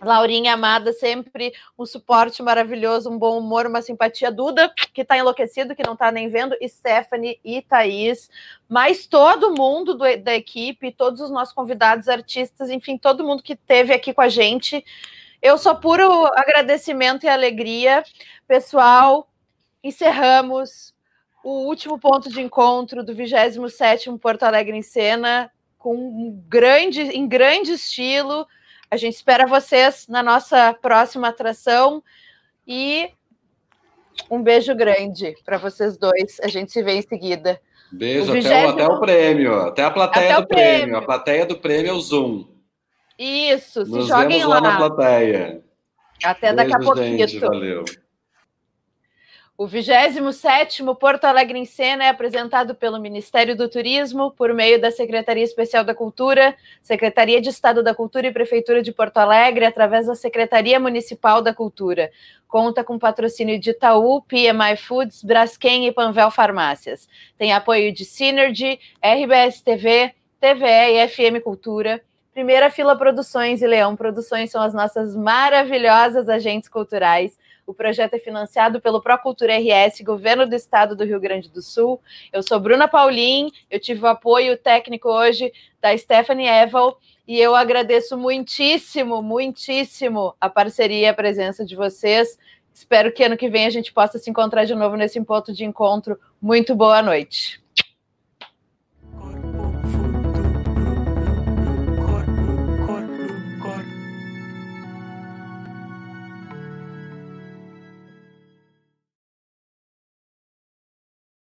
Laurinha amada, sempre um suporte maravilhoso, um bom humor, uma simpatia. Duda, que está enlouquecido, que não está nem vendo, e Stephanie e Thaís, mas todo mundo do, da equipe, todos os nossos convidados, artistas, enfim, todo mundo que esteve aqui com a gente. Eu sou puro agradecimento e alegria. Pessoal, encerramos o último ponto de encontro do 27º Porto Alegre em Cena, com um grande, em grande estilo, a gente espera vocês na nossa próxima atração e um beijo grande para vocês dois. A gente se vê em seguida. Beijo, o até, o, até, o, prêmio, até a plateia até do prêmio. prêmio. A plateia do prêmio é o Zoom. Isso, se Nos joguem lá. lá na plateia. Até daqui a pouquinho. Gente, valeu. O 27º Porto Alegre em Cena é apresentado pelo Ministério do Turismo por meio da Secretaria Especial da Cultura, Secretaria de Estado da Cultura e Prefeitura de Porto Alegre, através da Secretaria Municipal da Cultura. Conta com patrocínio de Itaú, PMI Foods, Braskem e Panvel Farmácias. Tem apoio de Synergy, RBS TV, TVE e FM Cultura. Primeira Fila Produções e Leão Produções são as nossas maravilhosas agentes culturais. O projeto é financiado pelo Procultura RS, Governo do Estado do Rio Grande do Sul. Eu sou Bruna Paulin, eu tive o apoio técnico hoje da Stephanie Eval e eu agradeço muitíssimo, muitíssimo a parceria e a presença de vocês. Espero que ano que vem a gente possa se encontrar de novo nesse ponto de encontro. Muito boa noite.